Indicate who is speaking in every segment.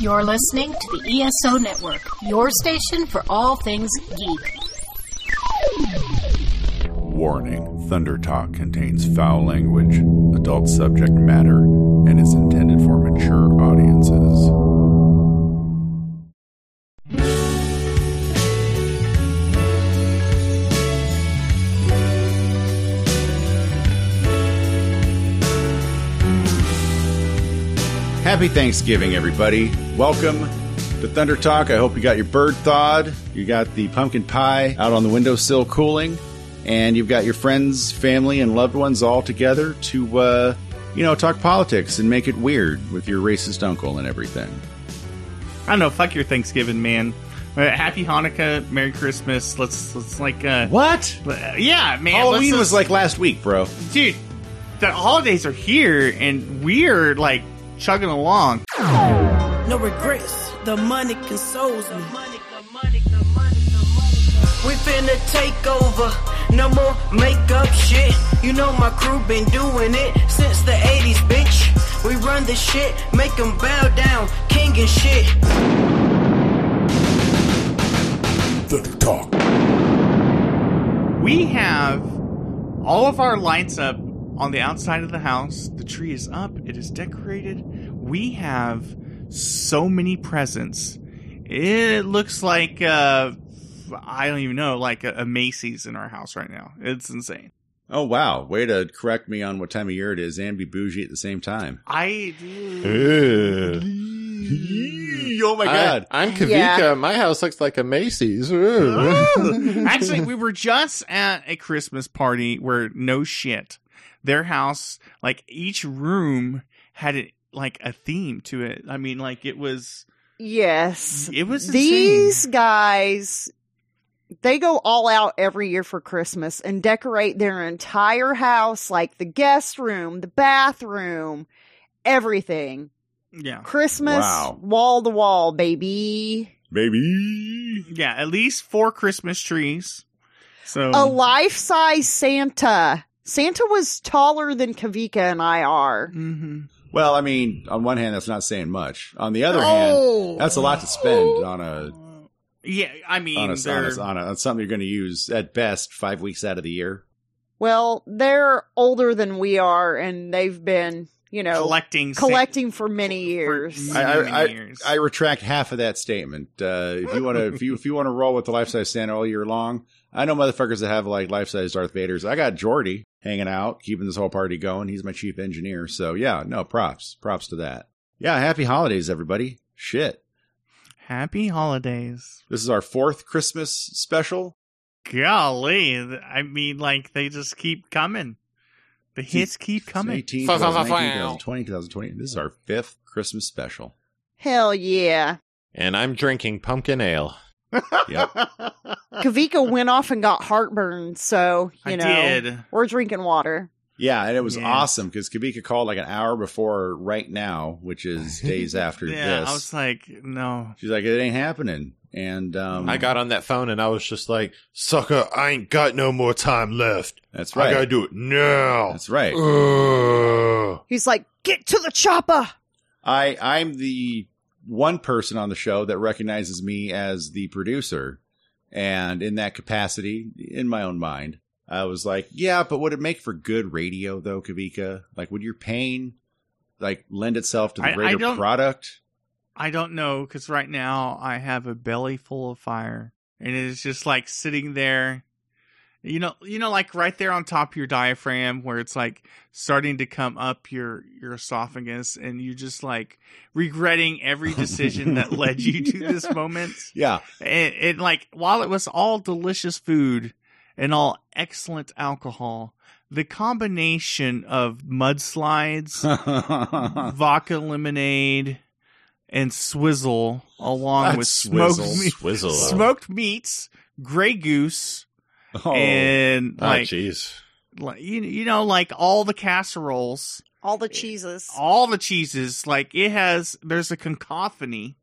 Speaker 1: You're listening to the ESO Network, your station for all things geek.
Speaker 2: Warning Thunder Talk contains foul language, adult subject matter, and is intended for mature audiences. Happy Thanksgiving, everybody. Welcome to Thunder Talk. I hope you got your bird thawed, you got the pumpkin pie out on the windowsill cooling, and you've got your friends, family, and loved ones all together to, uh, you know, talk politics and make it weird with your racist uncle and everything.
Speaker 3: I don't know. Fuck your Thanksgiving, man. Uh, Happy Hanukkah, Merry Christmas. Let's let's like uh,
Speaker 2: What?
Speaker 3: uh, yeah, man.
Speaker 2: Halloween
Speaker 3: let's
Speaker 2: was like last week, bro.
Speaker 3: dude. The holidays are here, and we're like chugging along.
Speaker 4: No regrets, the money consoles me. We finna take over, no more makeup shit. You know my crew been doing it since the 80s, bitch. We run the shit, make them bow down, king and shit.
Speaker 2: Thunder Talk.
Speaker 3: We have all of our lights up on the outside of the house. The tree is up. It is decorated. We have so many presents. It looks like uh, I don't even know, like a, a Macy's in our house right now. It's insane.
Speaker 2: Oh wow! Way to correct me on what time of year it is and be bougie at the same time.
Speaker 3: I do.
Speaker 2: oh my god!
Speaker 5: I, am Kavika.
Speaker 6: Yeah.
Speaker 5: My house looks like a Macy's.
Speaker 3: Actually, we were just at a Christmas party where no shit, their house, like each room had it like a theme to it. I mean, like it was,
Speaker 6: Yes.
Speaker 3: it was
Speaker 6: These
Speaker 3: insane.
Speaker 6: guys, they go all out every year for Christmas and decorate their entire house, like the guest room, the bathroom, everything.
Speaker 3: Yeah,
Speaker 6: Christmas, wall to wall, baby.
Speaker 2: Baby.
Speaker 3: yeah, at least four Christmas trees. So
Speaker 6: A life size Santa. Santa was taller than Kavika and I are.
Speaker 3: Mhm.
Speaker 2: Well, I mean, on one hand, that's not saying much. On the other
Speaker 6: Oh.
Speaker 2: hand, that's a lot to spend on a
Speaker 3: yeah, I mean,
Speaker 2: on a, on, a, on, a, on something you're going to use at best five weeks out of the year.
Speaker 6: Well, they're older than we are and they've been, you know,
Speaker 3: collecting
Speaker 6: collecting for many
Speaker 3: for
Speaker 6: years.
Speaker 3: many,
Speaker 2: I,
Speaker 3: many
Speaker 2: I,
Speaker 3: years.
Speaker 2: I, I retract half of that statement. Uh, if you want to, if you if you want to roll with the life size Santa all year long, I know motherfuckers that have like life size Darth Vaders. I got Jordy hanging out, keeping this whole party going. He's my chief engineer. So yeah, no props, props to that. Yeah, happy holidays, everybody. Shit,
Speaker 3: Happy holidays.
Speaker 2: this is our fourth Christmas special.
Speaker 3: Golly, I mean, like they just keep coming. The hits keep coming.
Speaker 2: 18,
Speaker 5: Fa- fa- fa-
Speaker 2: 2019, 2020, 2020. This is our fifth Christmas special.
Speaker 6: Hell yeah.
Speaker 5: and I'm drinking pumpkin ale.
Speaker 2: Yep.
Speaker 6: Kavika went off and got heartburn, so you
Speaker 3: I
Speaker 6: know
Speaker 3: did.
Speaker 6: we're drinking water.
Speaker 2: Yeah, and it was
Speaker 3: Yeah.
Speaker 2: awesome because Kavika called like an hour before right now, which is days after
Speaker 3: Yeah,
Speaker 2: this.
Speaker 3: I was like, no.
Speaker 2: She's like, it ain't happening. And um,
Speaker 5: I got on that phone and I was just like, "Sucker, I ain't got no more time left.
Speaker 2: that's right.
Speaker 5: I gotta do it now."
Speaker 2: That's right.
Speaker 5: Ugh.
Speaker 6: He's like, "Get to the chopper."
Speaker 2: I I'm the one person on the show that recognizes me as the producer, and in that capacity, in my own mind, I was like, yeah, but would it make for good radio though, Kavika? Like, would your pain like lend itself to the
Speaker 3: I- I
Speaker 2: greater product?
Speaker 3: I don't know because right now I have a belly full of fire, and it is just like sitting there. You know, you know, like right there on top of your diaphragm, where it's like starting to come up your your esophagus, and you just like regretting every decision that led you to this moment.
Speaker 2: Yeah,
Speaker 3: And, and like, while it was all delicious food and all excellent alcohol, the combination of mudslides, vodka lemonade, and swizzle, along
Speaker 2: That's
Speaker 3: with
Speaker 2: swizzle.
Speaker 3: smoked
Speaker 5: Swizzle.
Speaker 3: smoked meats, gray goose,
Speaker 2: oh,
Speaker 3: and
Speaker 5: Oh,
Speaker 3: like,
Speaker 5: jeez.
Speaker 3: like you, you know, like all the casseroles,
Speaker 6: All the cheeses.
Speaker 3: all the cheeses. Like it has, there's a cacophony.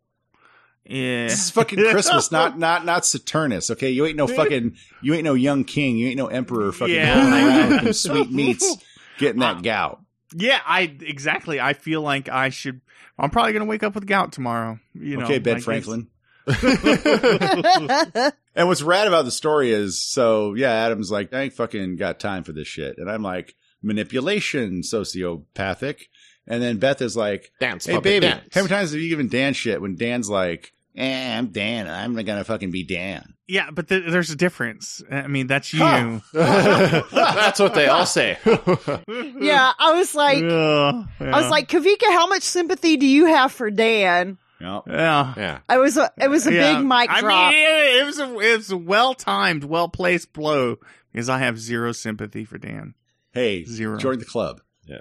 Speaker 3: Yeah,
Speaker 2: This is fucking Christmas, not not not Saturnus. Okay, you ain't no fucking you ain't no young king. You ain't no emperor. Fucking
Speaker 3: Yeah.
Speaker 2: going around with sweet meats, getting that gout.
Speaker 3: Yeah, I exactly. I feel like I should. I'm probably gonna wake up with gout tomorrow. You know,
Speaker 2: okay, Ben
Speaker 3: like
Speaker 2: Franklin. And what's rad about the story is, so yeah, Adam's like, I ain't fucking got time for this shit. And I'm like, manipulation, sociopathic. And then Beth is like,
Speaker 5: Dance,
Speaker 2: hey baby,
Speaker 5: dance.
Speaker 2: how many times have you given Dan shit when Dan's like, eh, I'm Dan. I'm not gonna fucking be Dan.
Speaker 3: Yeah, but th- there's a difference. I mean, that's you.
Speaker 2: Huh.
Speaker 5: That's what they all say.
Speaker 6: yeah, I was like,
Speaker 3: Yeah,
Speaker 6: I was like, Kavika, how much sympathy do you have for Dan?
Speaker 2: Yep.
Speaker 3: yeah.
Speaker 5: yeah.
Speaker 6: I was a, it was a
Speaker 3: Yeah.
Speaker 6: big mic drop.
Speaker 3: I
Speaker 6: drop.
Speaker 3: mean, it, it was a it was a well timed, well placed blow because I have zero sympathy for Dan.
Speaker 2: Hey,
Speaker 3: Zero.
Speaker 2: join the club.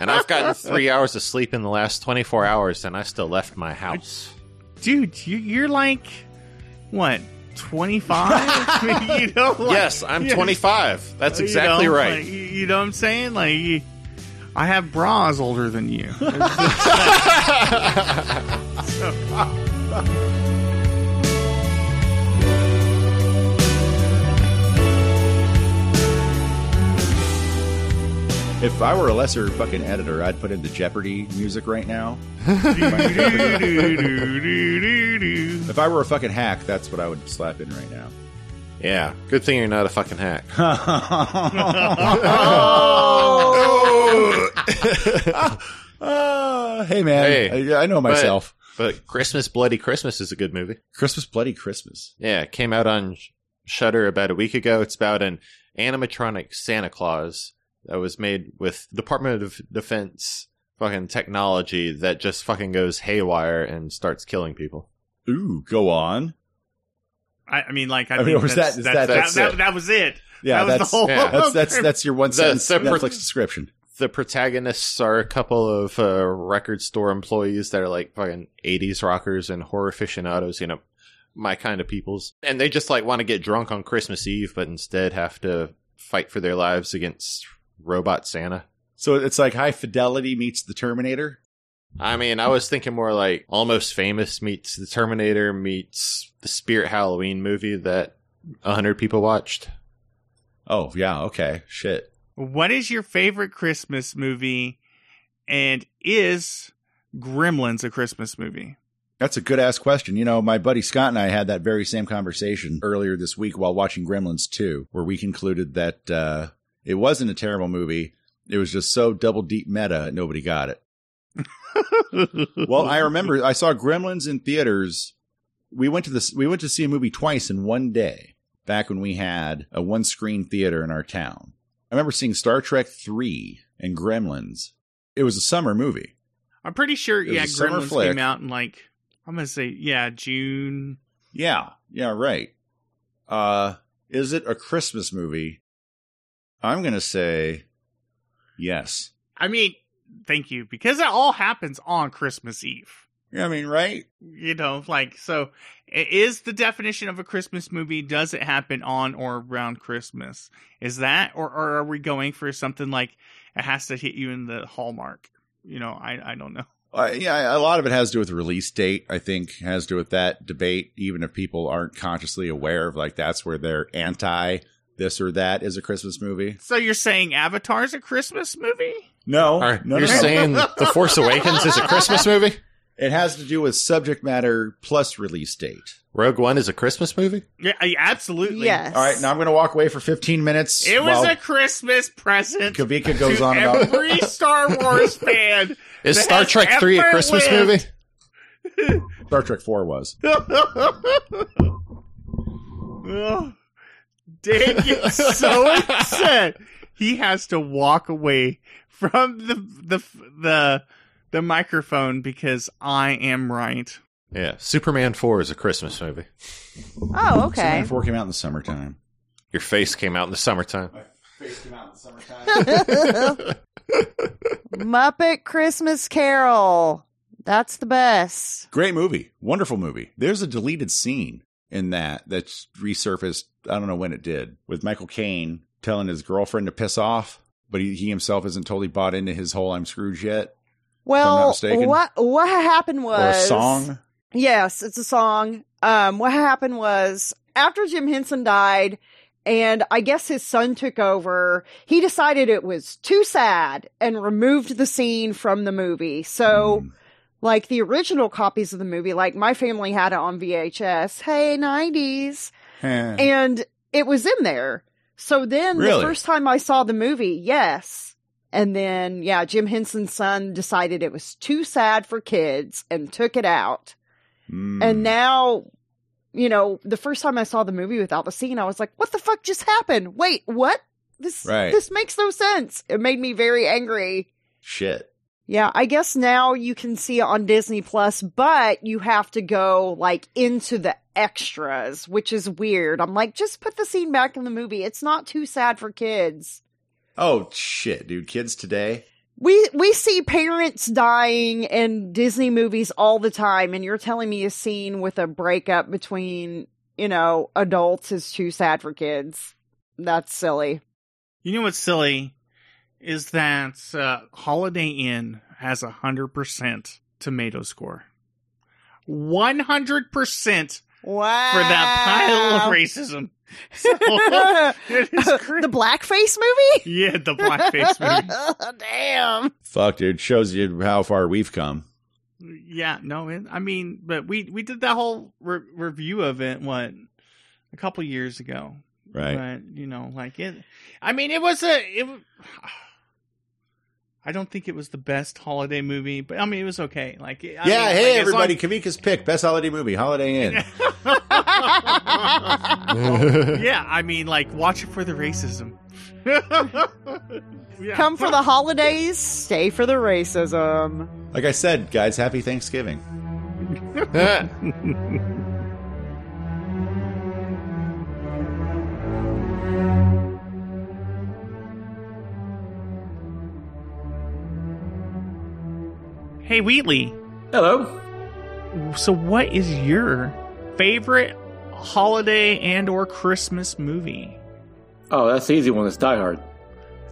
Speaker 5: And I've gotten three hours of sleep in the last 24 hours, and I still left my house.
Speaker 3: Dude, you, you're like what twenty five? you know, like,
Speaker 5: yes, I'm
Speaker 3: yeah.
Speaker 5: 25. That's
Speaker 3: you
Speaker 5: exactly
Speaker 3: know,
Speaker 5: right.
Speaker 3: like, you- you know what I'm saying? Like, you- I have bras older than you.
Speaker 2: If I were a lesser fucking editor, I'd put in the Jeopardy music right now. If I were a fucking hack, that's what I would slap in right now.
Speaker 5: Yeah, good thing you're not a fucking hack.
Speaker 2: Uh, hey man,
Speaker 5: Hey,
Speaker 2: I, I know myself.
Speaker 5: But Christmas Bloody Christmas is a good movie.
Speaker 2: Christmas, bloody Christmas.
Speaker 5: Yeah, it came out on Shudder about a week ago. It's about an animatronic Santa Claus that was made with Department of Defense fucking technology that just fucking goes haywire and starts killing people.
Speaker 2: Ooh, go on.
Speaker 3: I, I mean, like, I,
Speaker 2: I mean,
Speaker 3: think
Speaker 2: was
Speaker 3: that's,
Speaker 2: that- is
Speaker 3: that's,
Speaker 2: that-
Speaker 3: that,
Speaker 2: that's
Speaker 3: that, that was it.
Speaker 2: Yeah,
Speaker 3: that was
Speaker 2: that's
Speaker 3: the whole.
Speaker 5: yeah.
Speaker 2: that's that's that's your one
Speaker 5: The-
Speaker 2: sentence
Speaker 5: the pro-
Speaker 2: Netflix description.
Speaker 5: The protagonists are a couple of uh, record store employees that are like fucking 80s rockers and horror aficionados, you know, my kind of peoples. And they just like want to get drunk on Christmas Eve, but instead have to fight for their lives against Robot Santa.
Speaker 2: So it's like High Fidelity meets the Terminator.
Speaker 5: I mean, I was thinking more like Almost Famous meets The Terminator meets the Spirit Halloween movie that 100 people watched.
Speaker 2: Oh yeah, okay, shit.
Speaker 3: What is your favorite Christmas movie? And is Gremlins a Christmas movie?
Speaker 2: That's a good ass question. You know, my buddy Scott and I had that very same conversation earlier this week while watching Gremlins 2, where we concluded that uh, it wasn't a terrible movie. It was just so double deep meta, nobody got it. Well, I remember I saw Gremlins in theaters. We went to this. We went to see a movie twice in one day. Back when we had a one screen theater in our town, I remember seeing Star Trek three and Gremlins. It was a summer movie.
Speaker 3: I'm pretty sure,
Speaker 2: It
Speaker 3: yeah, Gremlins came out in like, I'm going to say, yeah, June.
Speaker 2: Yeah, yeah, right. Uh, is it a Christmas movie? I'm gonna say yes.
Speaker 3: I mean, thank you, because it all happens on Christmas Eve.
Speaker 2: I mean, right?
Speaker 3: You know, like, so i- is the definition of a Christmas movie, does it happen on or around Christmas? Is that, or, or are we going for something like it has to hit you in the hallmark? You know, I, I don't know.
Speaker 2: Uh, yeah, a lot of it has to do with release date. I think has to do with that debate. Even if people aren't consciously aware of like that's where they're anti this or that is a Christmas movie.
Speaker 3: So you're saying Avatar's a Christmas movie?
Speaker 2: No,
Speaker 5: All right,
Speaker 2: no,
Speaker 5: you're
Speaker 2: no, no.
Speaker 5: saying The Force Awakens is a Christmas movie?
Speaker 2: it has to do with subject matter plus release date.
Speaker 5: Rogue One is a Christmas movie?
Speaker 3: Yeah, absolutely.
Speaker 6: Yes.
Speaker 2: All right, now I'm going to walk away for 15 minutes.
Speaker 3: It was a Christmas present.
Speaker 2: Kavika goes
Speaker 3: to
Speaker 2: on about
Speaker 3: every Star Wars fan.
Speaker 5: Is
Speaker 3: that
Speaker 5: Star Trek 3 a Christmas
Speaker 3: lived.
Speaker 5: movie?
Speaker 2: Star Trek 4 was.
Speaker 3: Ugh. Dan gets so upset he has to walk away from the the the the microphone because I am right.
Speaker 5: Yeah, Superman 4 is a Christmas movie.
Speaker 6: Oh, okay.
Speaker 2: Superman 4 came out in the summertime.
Speaker 5: Your face came out in the summertime.
Speaker 2: My face came out in the summertime.
Speaker 6: Muppet Christmas Carol. That's the best.
Speaker 2: Great movie. Wonderful movie. There's a deleted scene in that that's resurfaced. I don't know when it did with Michael Caine telling his girlfriend to piss off, but he, he himself isn't totally bought into his whole I'm Scrooge yet.
Speaker 6: Well, what what happened was
Speaker 2: Or a song.
Speaker 6: Yes, it's a song. Um, what happened was after Jim Henson died, And I guess his son took over. He decided it was too sad and removed the scene from the movie. So,
Speaker 2: Mm.
Speaker 6: like the original copies of the movie, like my family had it on VHS. Hey, 90s.
Speaker 2: Eh.
Speaker 6: And it was in there. So then
Speaker 2: Really?
Speaker 6: the first time I saw the movie, yes. And then, yeah, Jim Henson's son decided it was too sad for kids and took it out.
Speaker 2: Mm.
Speaker 6: And now, you know, the first time I saw the movie without the scene, I was like, what the fuck just happened? Wait, what? This,
Speaker 2: Right.
Speaker 6: this makes no sense. It made me very angry.
Speaker 2: Shit.
Speaker 6: Yeah, I guess now you can see it on Disney Plus, but you have to go like into the extras, which is weird. I'm like, just put the scene back in the movie. It's not too sad for kids.
Speaker 2: Oh shit, dude. Kids today.
Speaker 6: We we see parents dying in Disney movies all the time, and you're telling me a scene with a breakup between, you know, adults is too sad for kids. That's silly.
Speaker 3: You know what's silly is that uh, Holiday Inn has a hundred percent tomato score, one hundred percent
Speaker 6: Wow.
Speaker 3: for that pile of racism. So, it is cra-
Speaker 6: the blackface movie?
Speaker 3: yeah, the blackface movie.
Speaker 6: Damn.
Speaker 2: Fuck, dude. Shows you how far we've come.
Speaker 3: Yeah, no, it, I mean, but we we did that whole re- review of it what a couple years ago,
Speaker 2: Right.
Speaker 3: But you know, like it. I mean, it was a. It. W- I don't think it was the best holiday movie, but I mean, it was okay. Like, I
Speaker 2: yeah.
Speaker 3: mean,
Speaker 2: hey,
Speaker 3: like, as long-
Speaker 2: everybody. Kavika's pick. Best holiday movie. Holiday Inn.
Speaker 3: yeah, I mean, like, watch it for the racism. Yeah.
Speaker 6: Come for the holidays, stay for the racism.
Speaker 2: like I said, guys. Happy Thanksgiving.
Speaker 3: Hey, Wheatley.
Speaker 7: Hello.
Speaker 3: So, what is your favorite holiday and or Christmas movie?
Speaker 7: Oh, that's the easy one. It's Die Hard.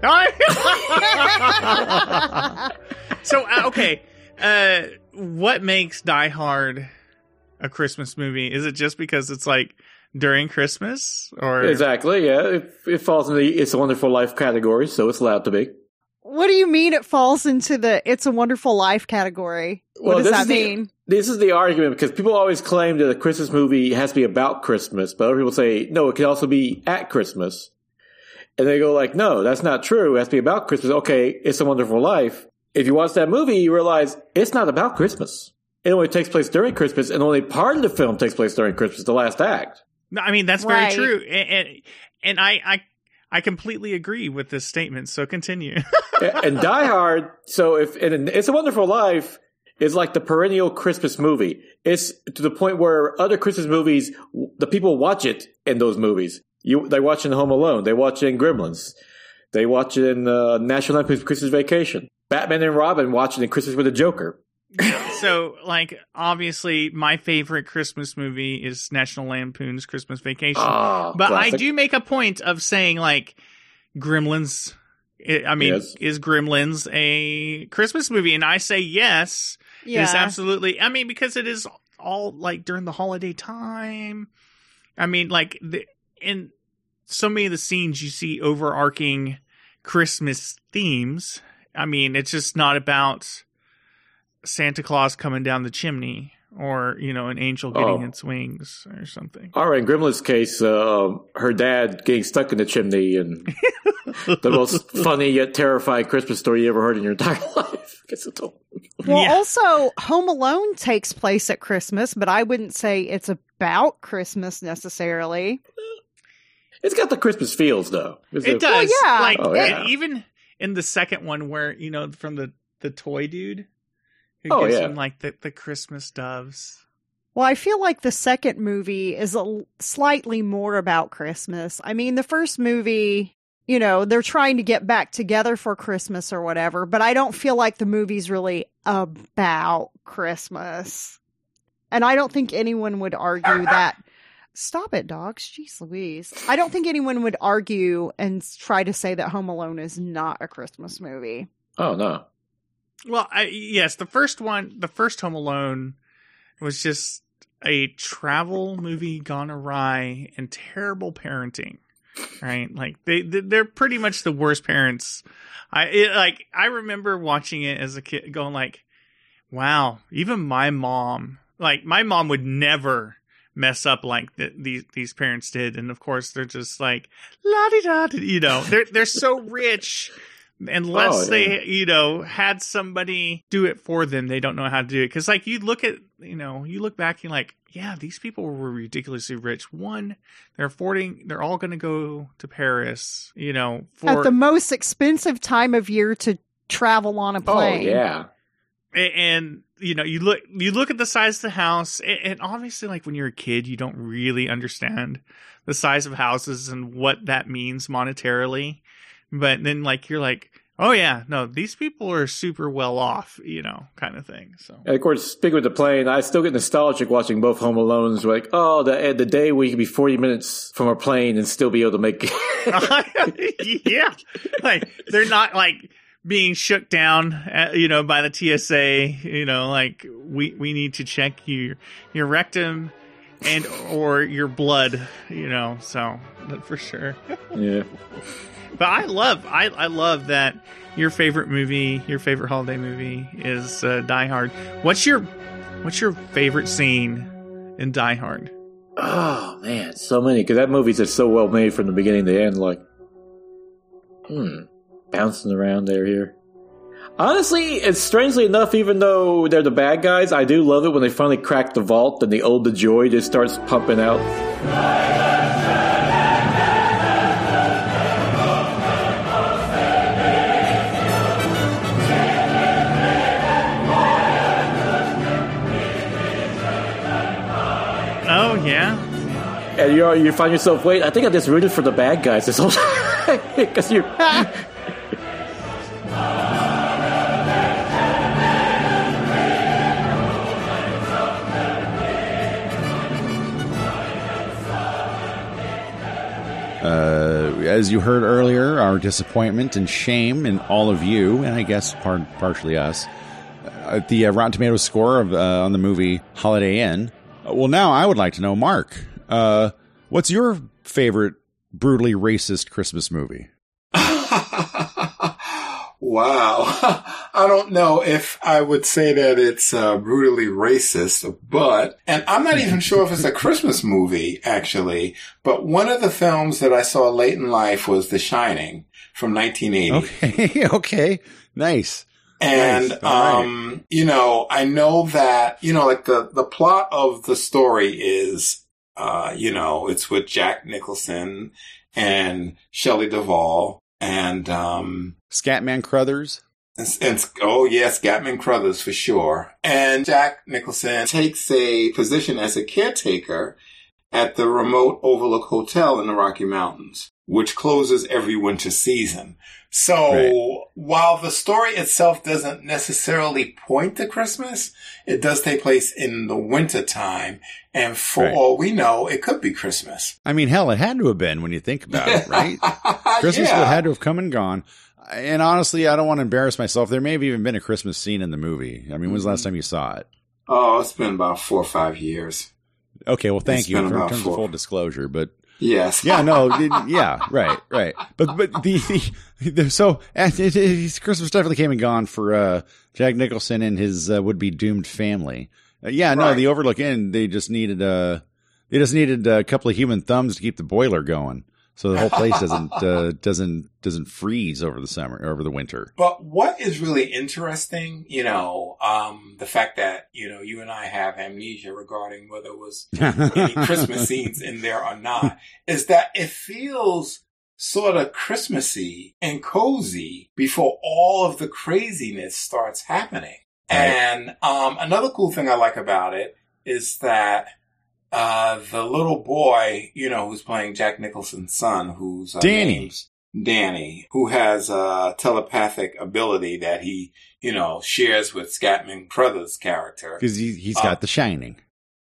Speaker 3: so uh, okay, uh, what makes Die Hard a Christmas movie? Is it just because it's like during Christmas, or
Speaker 7: Exactly. Yeah, it, it falls in the "It's a Wonderful Life" category, so it's allowed to be.
Speaker 6: What do you mean it falls into the It's a Wonderful Life category?
Speaker 7: Well,
Speaker 6: what does
Speaker 7: this
Speaker 6: that
Speaker 7: is the-
Speaker 6: mean?
Speaker 7: This is the argument because people always claim that a Christmas movie has to be about Christmas, but other people say no, it can also be at Christmas. And they go like, no, that's not true. It has to be about Christmas. Okay, it's a Wonderful Life. If you watch that movie, you realize it's not about Christmas. It only takes place during Christmas, and only part of the film takes place during Christmas, the last act.
Speaker 3: No, I mean that's very true, and and, and I, I I completely agree with this statement. So continue.
Speaker 7: and Die Hard. So if and It's a Wonderful Life is like the perennial Christmas movie. It's to the point where other Christmas movies, the people watch it in those movies. You they watch in Home Alone. They watch in Gremlins. They watch it in uh, National Lampoon's Christmas Vacation. Batman and Robin watch it in Christmas with the Joker.
Speaker 3: So like obviously my favorite Christmas movie is National Lampoon's Christmas Vacation.
Speaker 7: Ah,
Speaker 3: but
Speaker 7: classic.
Speaker 3: I do make a point of saying like Gremlins. I I mean,
Speaker 7: Yes.
Speaker 3: is Gremlins a Christmas movie? And I say yes. It is absolutely. I mean, because it is all like during the holiday time. I mean, like the in so many of the scenes you see overarching Christmas themes. I mean, it's just not about Santa Claus coming down the chimney or you know an angel getting
Speaker 7: Oh.
Speaker 3: its wings or something.
Speaker 7: All right, in Gremlin's case, uh, her dad getting stuck in the chimney and the most funny yet terrifying Christmas story you ever heard in your entire life. Guess it's all.
Speaker 6: Well,
Speaker 3: Yeah.
Speaker 6: also, Home Alone takes place at Christmas, but I wouldn't say it's about Christmas necessarily.
Speaker 7: It's got the Christmas feels though. It's
Speaker 3: It
Speaker 7: a-
Speaker 3: does.
Speaker 6: yeah.
Speaker 3: Like
Speaker 7: Oh, yeah.
Speaker 3: and even in the second one where, you know, from the the toy dude who
Speaker 7: Oh,
Speaker 3: gives
Speaker 7: yeah.
Speaker 3: him like the, the Christmas doves.
Speaker 6: Well, I feel like the second movie is a l- slightly more about Christmas. I mean, the first movie, you know, they're trying to get back together for Christmas or whatever, but I don't feel like the movie's really about Christmas. And I don't think anyone would argue that. Stop it, dogs. Jeez Louise. I don't think anyone would argue and try to say that Home Alone is not a Christmas movie.
Speaker 7: oh no.
Speaker 3: Well, I, yes, the first one, the first Home Alone was just a travel movie gone awry and terrible parenting. right? Like they they- they're pretty much the worst parents. I it, like I remember watching it as a kid, going like, "Wow, even my mom, like my mom would never." mess up like th- these these parents did and of course they're just like la di da you know they're they're so rich unless
Speaker 7: Oh, yeah.
Speaker 3: they you know had somebody do it for them they don't know how to do it because like you look at you know you look back and you're like yeah these people were ridiculously rich one they're affording they're all going to go to paris you know for
Speaker 6: At the most expensive time of year to travel on a plane
Speaker 7: Oh
Speaker 6: plane.
Speaker 7: yeah.
Speaker 3: A- and you know you look you look at the size of the house a- and obviously like when you're a kid you don't really understand the size of houses and what that means monetarily but then like you're like oh yeah no these people are super well off you know kind of thing so
Speaker 7: And of course, speaking with the plane, I still get nostalgic watching both Home Alones. Like, oh, the the day we could be forty minutes from a plane and still be able to make.
Speaker 3: yeah like they're not like being shook down uh, you know by the TSA you know like we we need to check your your rectum and or your blood you know so that for sure
Speaker 7: yeah.
Speaker 3: but I love I I love that your favorite movie your favorite holiday movie is uh, Die Hard what's your what's your favorite scene in Die Hard
Speaker 7: Oh man, so many because that movie's just so well made from the beginning to the end. Like, hmm, bouncing around there here. Honestly, it's strangely enough, even though they're the bad guys, I do love it when they finally crack the vault and the old the joy just starts pumping out.
Speaker 3: oh yeah
Speaker 7: And you you find yourself, wait, I think I just rooted for the bad guys this whole time because you.
Speaker 2: As you heard earlier, our disappointment and shame in all of you, and I guess par- partially us, uh, the uh, Rotten Tomatoes score of, uh, on the movie Holiday Inn. Uh, well, now I would like to know, Mark, uh, what's your favorite brutally racist Christmas movie?
Speaker 8: Wow. I don't know if I would say that it's uh, brutally racist, but, and I'm not even sure if it's a Christmas movie, actually, but one of the films that I saw late in life was The Shining from 1980.
Speaker 2: Okay, okay, nice.
Speaker 8: And,
Speaker 2: Nice. All right.
Speaker 8: um, you know, I know that, you know, like the, the plot of the story is, uh, you know, it's with Jack Nicholson and Shelley Duvall and, um,
Speaker 2: Scatman Crothers.
Speaker 8: and, and oh yes, Scatman Crothers for sure. And Jack Nicholson takes a position as a caretaker at the remote Overlook Hotel in the Rocky Mountains, which closes every winter season. So
Speaker 2: Right.
Speaker 8: while the story itself doesn't necessarily point to Christmas, it does take place in the winter time. And for
Speaker 2: Right.
Speaker 8: all we know, it could be Christmas.
Speaker 2: I mean, hell, it had to have been when you think about it, right? Christmas
Speaker 8: Yeah.
Speaker 2: would had to have come and gone. And honestly, I don't want to embarrass myself. There may have even been a Christmas scene in the movie. I mean, when was the last time you saw it?
Speaker 8: Oh, it's been about four or five years.
Speaker 2: Okay, well, thank
Speaker 8: It's
Speaker 2: you for in terms
Speaker 8: four.
Speaker 2: of full disclosure. But
Speaker 8: Yes.
Speaker 2: yeah, no, it- yeah, right, right. But but the, the, the so and it, it, Christmas definitely came and gone for uh, Jack Nicholson and his uh, would be doomed family. Uh, yeah, no,
Speaker 8: Right.
Speaker 2: the Overlook Inn. They just needed uh, they just needed a couple of human thumbs to keep the boiler going, so the whole place doesn't uh, doesn't doesn't freeze over the summer over the winter.
Speaker 8: But what is really interesting, you know, um, the fact that, you know, you and I have amnesia regarding whether it was any Christmas scenes in there or not, is that it feels sort of Christmassy and cozy before all of the craziness starts happening.
Speaker 2: Right.
Speaker 8: And um, another cool thing I like about it is that uh, the little boy, you know, who's playing Jack Nicholson's son, who's uh,
Speaker 2: Danny.
Speaker 8: Danny, who has a telepathic ability that he, you know, shares with Scatman Crothers' character.
Speaker 2: because he, he's
Speaker 8: Uh,
Speaker 2: got The Shining.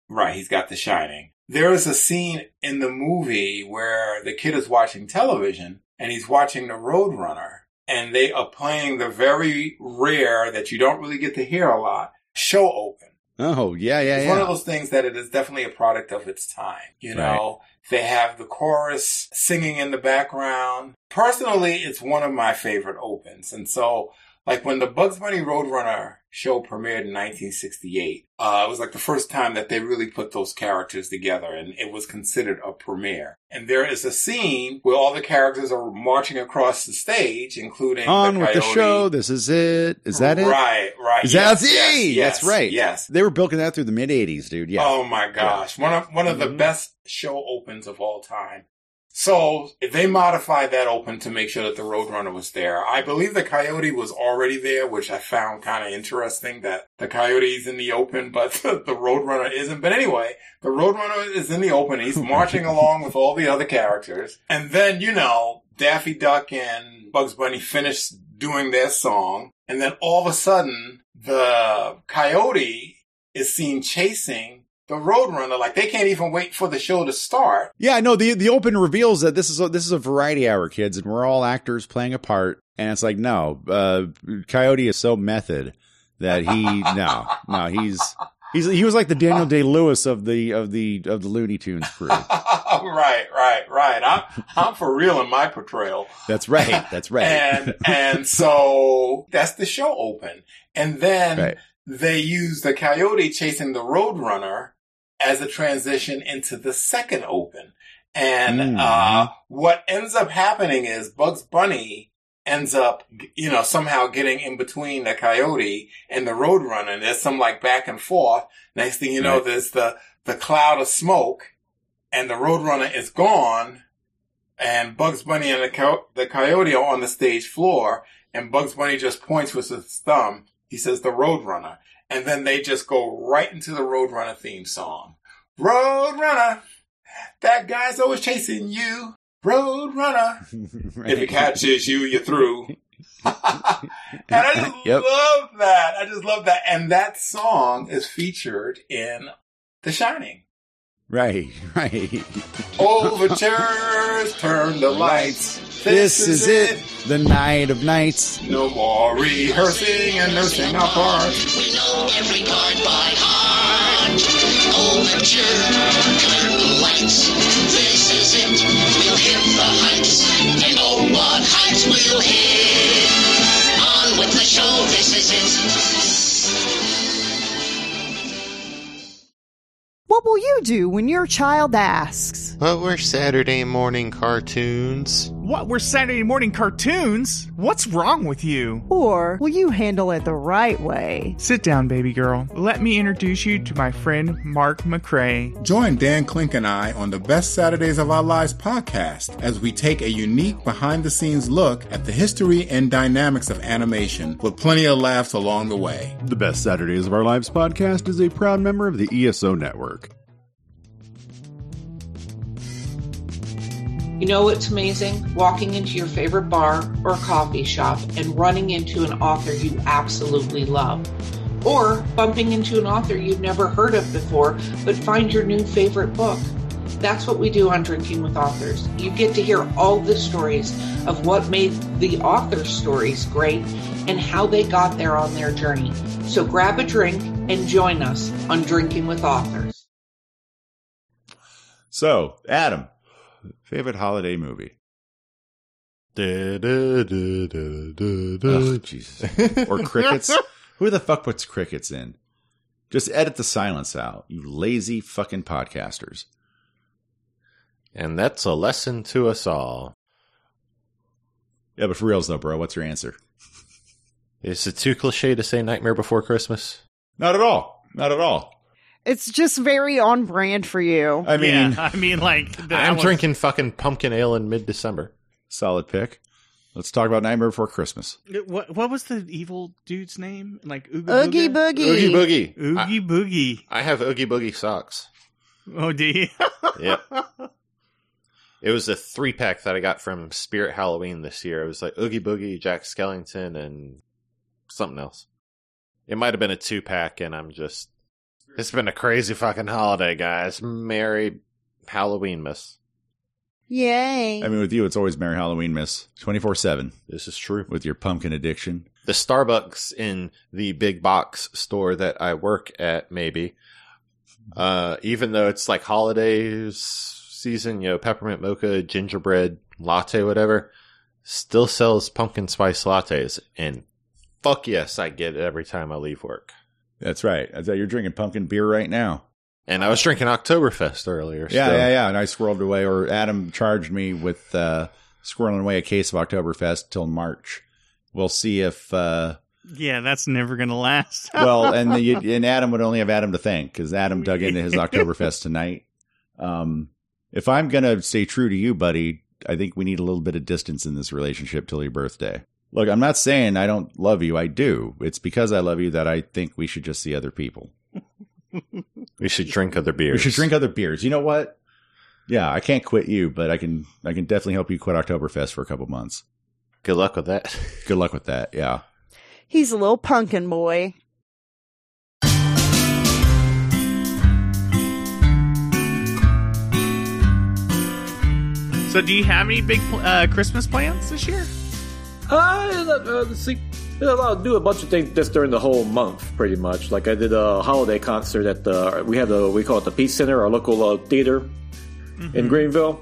Speaker 8: Right, he's got The Shining. There is a scene in the movie where the kid is watching television and he's watching the Roadrunner and they are playing the very rare that you don't really get to hear a lot show open.
Speaker 2: Oh, yeah, yeah,
Speaker 8: It's one of those things that it is definitely a product of its time. You know, they have the chorus singing in the background. Personally, it's one of my favorite opens. And so, like when the Bugs Bunny Roadrunner show premiered in 1968, uh, it was like the first time that they really put those characters together and it was considered a premiere. And there is a scene where all the characters are marching across the stage, including
Speaker 2: On
Speaker 8: the
Speaker 2: with the show. This is it. Is that it?
Speaker 8: Right, right.
Speaker 2: Is
Speaker 8: yes,
Speaker 2: that
Speaker 8: yes,
Speaker 2: it?
Speaker 8: yes,
Speaker 2: That's right.
Speaker 8: Yes.
Speaker 2: They were bilking that through the mid 80s, dude. Yeah.
Speaker 8: Oh my gosh. One of one of the
Speaker 2: Mhm.
Speaker 8: best show opens of all time. So they modified that open to make sure that the Roadrunner was there. I believe the Coyote was already there, which I found kind of interesting that the Coyote's in the open, but the, Roadrunner isn't. But anyway, the Roadrunner is in the open. He's marching along with all the other characters. And then, you know, Daffy Duck and Bugs Bunny finish doing their song. And then all of a sudden, the Coyote is seen chasing the Roadrunner. Like they can't even wait for the show to start.
Speaker 2: Yeah, no, the the open reveals that this is a, this is a variety hour, kids, and we're all actors playing a part. And it's like, no, uh, Coyote is so method that he no, no, he's he's he was like the Daniel Day Lewis of the of the of the Looney Tunes crew.
Speaker 8: right, right, right. I'm I'm for real in my portrayal.
Speaker 2: That's right. That's right.
Speaker 8: And and so that's the show open. And then
Speaker 2: Right.
Speaker 8: they use the coyote chasing the roadrunner as a transition into the second open. And
Speaker 2: Mm.
Speaker 8: uh what ends up happening is Bugs Bunny ends up, you know, somehow getting in between the coyote and the roadrunner. And there's some like back and forth. Next thing you know,
Speaker 2: Right.
Speaker 8: there's the the cloud of smoke and the roadrunner is gone and Bugs Bunny and the, co- the coyote are on the stage floor, and Bugs Bunny just points with his thumb. He says the Roadrunner, and then they just go right into the Roadrunner theme song. Roadrunner, that guy's always chasing you. Roadrunner,
Speaker 2: Right.
Speaker 8: if he catches you, you're through. and I just
Speaker 2: Yep.
Speaker 8: love that. I just love that. And that song is featured in The Shining.
Speaker 2: Right, right.
Speaker 8: Overtures, turn the lights.
Speaker 2: This is it, the night of nights.
Speaker 8: No more rehearsing and nursing our parts.
Speaker 9: We know every part by heart. Overture, turn the lights. This is it. We'll hit the heights. And oh, what heights we'll hit. On with the show. This is it.
Speaker 6: What will you do when your child asks?
Speaker 5: What were Saturday morning cartoons?
Speaker 3: What were Saturday morning cartoons? What's wrong with you?
Speaker 6: Or will you handle it the right way?
Speaker 3: Sit down, baby girl. Let me introduce you to my friend Mark McCrae.
Speaker 10: Join Dan Klink and I on the Best Saturdays of Our Lives podcast as we take a unique behind the scenes look at the history and dynamics of animation with plenty of laughs along the way.
Speaker 2: The Best Saturdays of Our Lives podcast is a proud member of the ESO network.
Speaker 11: You know what's amazing? Walking into your favorite bar or coffee shop and running into an author you absolutely love. Or bumping into an author you've never heard of before, but find your new favorite book. That's what we do on Drinking with Authors. You get to hear all the stories of what made the author's stories great and how they got there on their journey. So grab a drink and join us on Drinking with Authors.
Speaker 2: So, Adam, favorite holiday movie? Ugh, Jesus. Or crickets? Who the fuck puts crickets in? Just edit the silence out, you lazy fucking podcasters.
Speaker 5: And that's a lesson to us all.
Speaker 2: Yeah, but for reals though, bro, what's your answer?
Speaker 5: Is it too cliche to say Nightmare Before Christmas?
Speaker 2: Not at all. Not at all.
Speaker 6: It's just very on brand for you.
Speaker 2: I mean,
Speaker 3: yeah, I mean, like that
Speaker 5: I'm
Speaker 3: was-
Speaker 5: drinking fucking pumpkin ale in mid December.
Speaker 2: solid pick. Let's talk about Nightmare Before Christmas.
Speaker 3: Uh, what what was the evil dude's name? Like Ooga
Speaker 6: Oogie
Speaker 3: Booga?
Speaker 6: Boogie.
Speaker 5: Oogie Boogie.
Speaker 3: Oogie Boogie.
Speaker 5: I, I have Oogie Boogie socks.
Speaker 3: Oh, do you?
Speaker 5: Yep. It was a three pack that I got from Spirit Halloween this year. It was like Oogie Boogie, Jack Skellington, and something else. It might have been a two pack, and I'm just. It's been a crazy fucking holiday, guys. Merry Halloween, miss.
Speaker 6: Yay.
Speaker 2: I mean, with you, it's always Merry Halloween, Miss. 24 7
Speaker 5: This is true.
Speaker 2: with your pumpkin addiction.
Speaker 5: the Starbucks in the big box store that I work at, maybe, uh, even though it's like holidays season, you know, peppermint mocha, gingerbread latte, whatever, still sells pumpkin spice lattes. And fuck yes, I get it every time I leave work.
Speaker 2: That's right. I thought you're drinking pumpkin beer right now.
Speaker 5: And I was drinking Oktoberfest earlier.
Speaker 2: Yeah,
Speaker 5: so-
Speaker 2: yeah, yeah. And I squirreled away, or Adam charged me with uh, squirreling away a case of Oktoberfest till March. We'll see if. Uh,
Speaker 3: Yeah, that's never going to last.
Speaker 2: well, and the, and Adam would only have Adam to thank because Adam dug into his Oktoberfest tonight. Um, if I'm gonna stay true to you, buddy, I think we need a little bit of distance in this relationship till your birthday. Look, I'm not saying I don't love you. I do. It's because I love you that I think we should just see other people.
Speaker 5: We should drink other beers.
Speaker 2: We should drink other beers. You know what? Yeah, I can't quit you, but I can. I can definitely help you quit Oktoberfest for a couple months.
Speaker 5: Good luck with that.
Speaker 2: Good luck with that. Yeah.
Speaker 6: He's a little pumpkin boy.
Speaker 3: So, do you have any big uh, Christmas plans this year?
Speaker 7: Uh, uh, see, I'll do a bunch of things just during the whole month, pretty much. Like I did a holiday concert at the we have the we call it the Peace Center, our local uh, theater in Greenville.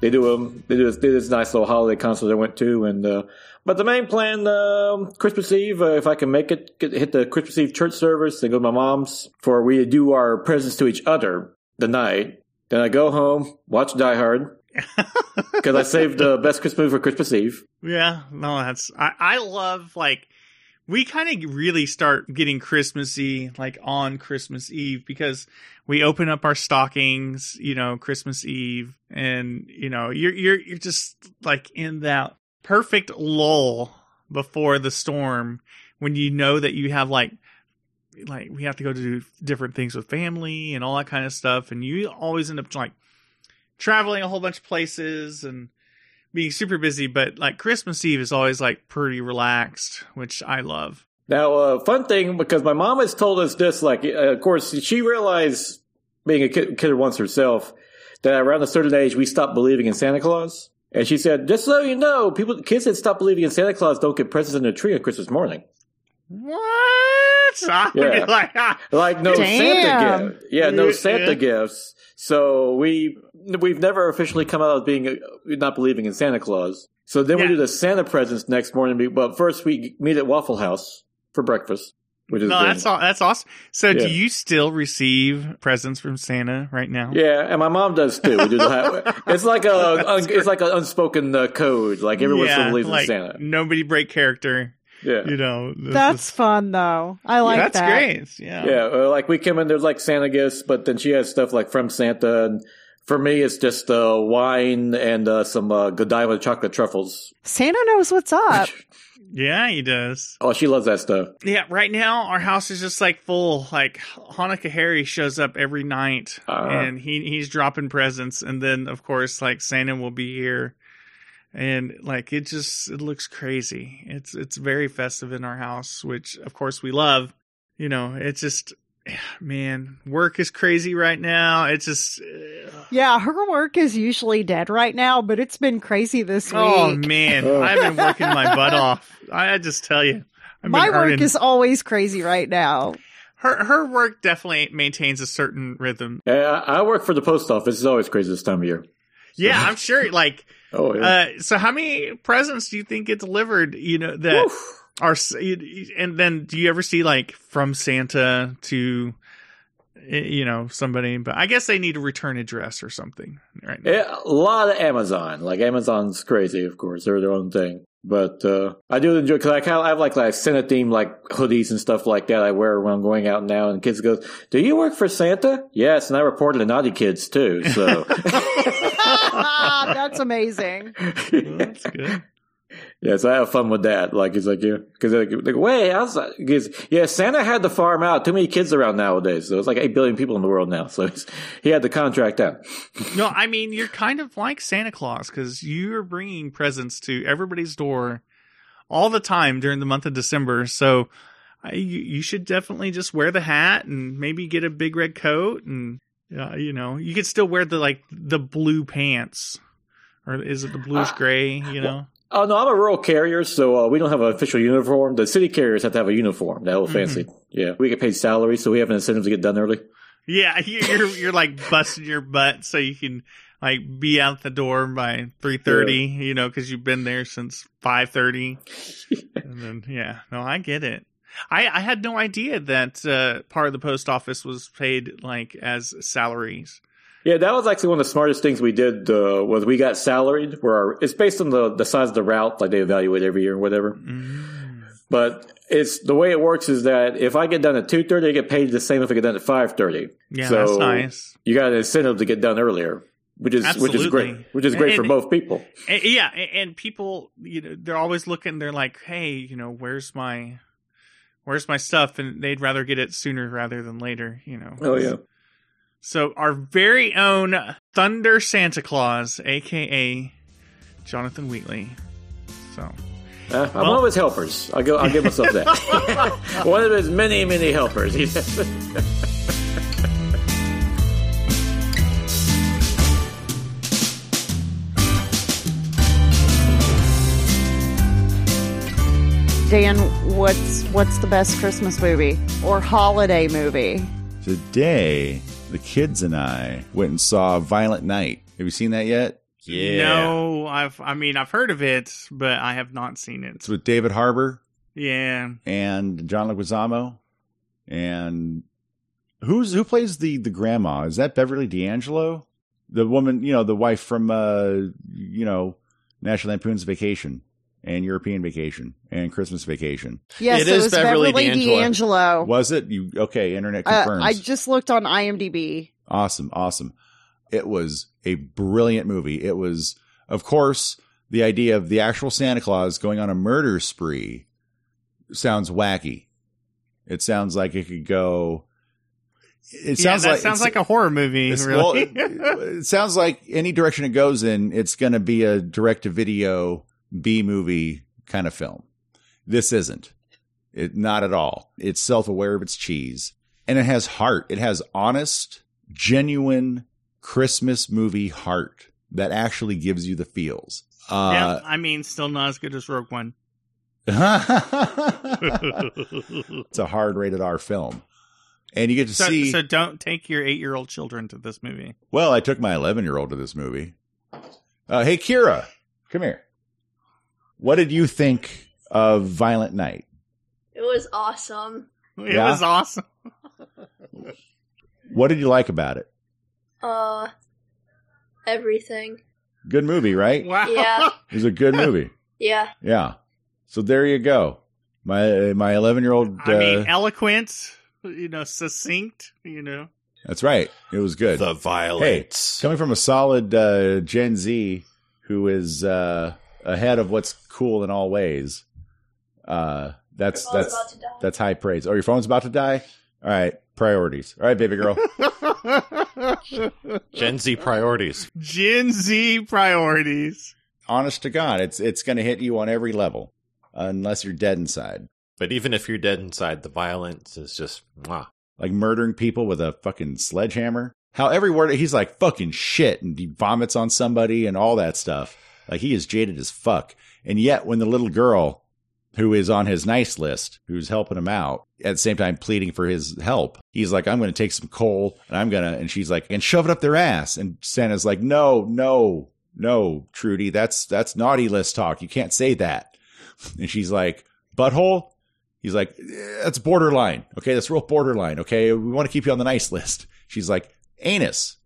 Speaker 7: They do um they do this, they do this nice little holiday concert I went to, and uh, but the main plan um Christmas Eve, uh, if I can make it, get, hit the Christmas Eve church service, then go to my mom's for we do our presents to each other the night. Then I go home, watch Die Hard. Because I saved the best Christmas movie for Christmas Eve.
Speaker 3: Yeah, no, that's I, I love like we kind of really start getting Christmassy like on Christmas Eve because we open up our stockings, you know, Christmas Eve, and you know you're you're you're just like in that perfect lull before the storm when you know that you have like like we have to go to do different things with family and all that kind of stuff, and you always end up like traveling a whole bunch of places and being super busy, but like Christmas Eve is always like pretty relaxed, which I love.
Speaker 7: Now, uh, fun thing because my mom has told us this. Like, uh, of course, she realized being a kid, kid once herself that around a certain age we stopped believing in Santa Claus. And she said, "Just so you know, people, kids that stop believing in Santa Claus don't get presents in their tree on Christmas morning.
Speaker 3: What? I
Speaker 7: Yeah.
Speaker 3: like,
Speaker 7: Like no
Speaker 6: Damn.
Speaker 7: Santa gift. Yeah, no
Speaker 3: Yeah.
Speaker 7: Santa gifts. So we we've never officially come out of being uh, not believing in Santa Claus. So then
Speaker 3: Yeah.
Speaker 7: we do the Santa presents next morning. But first we meet at Waffle House for breakfast, which is
Speaker 3: no,
Speaker 7: good.
Speaker 3: that's all. That's awesome. So,
Speaker 7: Yeah.
Speaker 3: do you still receive presents from Santa right now?
Speaker 7: Yeah, and my mom does too. We do the, it's like a un, it's like an unspoken uh, code. Like everyone still believes
Speaker 3: like,
Speaker 7: in Santa.
Speaker 3: Nobody break character.
Speaker 7: Yeah,
Speaker 3: You know,
Speaker 6: That's
Speaker 3: is-
Speaker 6: fun though. I like
Speaker 3: that's
Speaker 6: that.
Speaker 3: great. Yeah.
Speaker 7: yeah. Like we come in, there's like Santa gifts, but then she has stuff like from Santa. And for me, it's just uh, wine and uh, some uh, Godiva chocolate truffles.
Speaker 6: Santa knows what's up.
Speaker 3: Yeah, he does.
Speaker 7: Oh, she loves that stuff.
Speaker 3: Yeah, right now our house is just like full. Like Hanukkah Harry shows up every night,
Speaker 7: Uh.
Speaker 3: and he he's dropping presents, and then of course like Santa will be here, and like it just it looks crazy. It's it's very festive in our house, which of course we love. You know, it's just man, work is crazy right now. It's just uh,
Speaker 6: Yeah, her work is usually dead right now, but it's been crazy this week.
Speaker 3: oh man,
Speaker 7: Oh.
Speaker 3: I've been working my butt off. I I just tell you, I've
Speaker 6: My
Speaker 3: been
Speaker 6: work
Speaker 3: earning-
Speaker 6: is always crazy right now.
Speaker 3: her her work definitely maintains a certain rhythm.
Speaker 7: Yeah, I I work for the post office. It's always crazy this time of year.
Speaker 3: Yeah, I'm sure. Like,
Speaker 7: Oh yeah.
Speaker 3: uh, so how many presents do you think get delivered? You know that
Speaker 7: Woof.
Speaker 3: Are, and then do you ever see like from Santa to, you know, somebody? But I guess they need a return address or something, right? now.
Speaker 7: Yeah, a lot of Amazon. Like Amazon's crazy, of course. They're their own thing. But uh, I do enjoy because I kind of have like like Santa themed like hoodies and stuff like that. I wear when I'm going out now, and kids goes, "Do you work for Santa?" Yes, and I reported to naughty kids too. So
Speaker 6: That's amazing.
Speaker 3: That's good.
Speaker 7: Yeah, so I have fun with that. Like it's like yeah, because like, like wait, how's that? Because yeah, Santa had to farm out. Too many kids around nowadays. So it's like eight billion people in the world now. So he had to contract out.
Speaker 3: No, I mean you're kind of like Santa Claus because you're bringing presents to everybody's door all the time during the month of December. So I, you, you should definitely just wear the hat and maybe get a big red coat and uh, you know you could still wear the like the blue pants or is it the bluish
Speaker 7: Uh,
Speaker 3: gray? You know,
Speaker 7: Oh no, I'm a rural carrier, so uh, we don't have an official uniform. The city carriers have to have a uniform. That old fancy. Yeah, we get paid salary, so we have an incentive to get done early.
Speaker 3: Yeah, you- you're you're like busting your butt so you can like be out the door by three thirty. You know, because you've been there since five thirty. and then yeah, no, I get it. I I had no idea that uh, part of the post office was paid like as salaries.
Speaker 7: Yeah, that was actually one of the smartest things we did. Uh, was we got salaried. Where our, it's based on the the size of the route, like they evaluate every year or whatever.
Speaker 3: Mm.
Speaker 7: But it's the way it works is that if I get done at two thirty, I get paid the same if I get done at five thirty.
Speaker 3: Yeah,
Speaker 7: so
Speaker 3: that's nice.
Speaker 7: You got an incentive to get done earlier, which is which is great, which is great for both people.
Speaker 3: And- yeah, and, and people, you know, they're always looking. They're like, "Hey, you know, where's my, where's my stuff?" And they'd rather get it sooner rather than later. You know.
Speaker 7: Oh yeah.
Speaker 3: So our very own Thunder Santa Claus, aka Jonathan Wheatley. So
Speaker 7: Uh, I'm
Speaker 3: Well-
Speaker 7: one of his helpers. I'll, go, I'll give myself that. one of his many, many helpers.
Speaker 6: Dan, what's what's the best Christmas movie or holiday movie?
Speaker 2: Today, the kids and I went and saw Violent Night. Have you seen that yet? Yeah.
Speaker 3: No, I've, I mean, I've heard of it, but I have not seen it.
Speaker 2: It's with David Harbour
Speaker 3: Yeah,
Speaker 2: and John Leguizamo. And who's who plays the the grandma? Is that Beverly D'Angelo? The woman, you know, the wife from uh, you know, National Lampoon's Vacation and European Vacation and Christmas Vacation.
Speaker 6: Yes,
Speaker 5: It
Speaker 6: it,
Speaker 5: is
Speaker 6: was
Speaker 5: Beverly
Speaker 6: Beverly,
Speaker 5: D'Angelo.
Speaker 6: D'Angelo.
Speaker 2: Was it? You okay, internet
Speaker 6: Uh,
Speaker 2: confirms.
Speaker 6: I just looked on IMDb.
Speaker 2: Awesome, awesome. It was a brilliant movie. It was, of course, the idea of the actual Santa Claus going on a murder spree sounds wacky. It sounds like it could go. It
Speaker 3: yeah,
Speaker 2: sounds
Speaker 3: that
Speaker 2: like
Speaker 3: sounds like a horror movie.
Speaker 2: it's- well, it, it sounds like any direction it goes in, it's going to be a direct to video B movie kind of film. This isn't. It not at all. It's self aware of its cheese, and it has heart. It has honest, genuine Christmas movie heart that actually gives you the feels.
Speaker 3: yeah.
Speaker 2: Uh,
Speaker 3: I mean, still not as good as Rogue One.
Speaker 2: it's a hard rated R film, and you get to
Speaker 3: So,
Speaker 2: see.
Speaker 3: so don't take your eight-year-old children to this movie.
Speaker 2: Well, I took my 11 year old to this movie. Uh, hey, Kira, come here. What did you think of Violent Night?
Speaker 12: It was awesome.
Speaker 3: It
Speaker 2: Yeah?
Speaker 3: was awesome.
Speaker 2: What did you like about it?
Speaker 12: Uh, everything.
Speaker 2: Good movie, right?
Speaker 3: Wow.
Speaker 12: Yeah.
Speaker 2: It was a good movie.
Speaker 12: Yeah.
Speaker 2: Yeah. So there you go. My my 11 year old.
Speaker 3: I mean,
Speaker 2: Uh,
Speaker 3: eloquent. You know, succinct. You know.
Speaker 2: that's right. It was good.
Speaker 5: The violence.
Speaker 2: Coming from a solid uh, Gen Z who is uh, ahead of what's cool in all ways. Uh, that's that's
Speaker 12: about to die.
Speaker 2: that's high praise. Oh, your phone's about to die. All right, priorities. All right, baby girl.
Speaker 5: Gen Z priorities.
Speaker 3: Gen Z priorities.
Speaker 2: Honest to God, it's it's going to hit you on every level, unless you're dead inside,
Speaker 5: But even if you're dead inside, the violence is just mwah.
Speaker 2: like murdering people with a fucking sledgehammer. How every word he's like fucking shit, and he vomits on somebody and all that stuff. Like he is jaded as fuck. And yet, when the little girl who is on his nice list, who's helping him out, at the same time pleading for his help, he's like, I'm going to take some coal and I'm going to, and she's like, and shove it up their ass. And Santa's like, no, no, no, Trudy, that's, that's naughty list talk. You can't say that. And she's like, butthole? He's like, "Eh, that's borderline. Okay. That's real borderline. Okay. We want to keep you on the nice list. She's like, anus.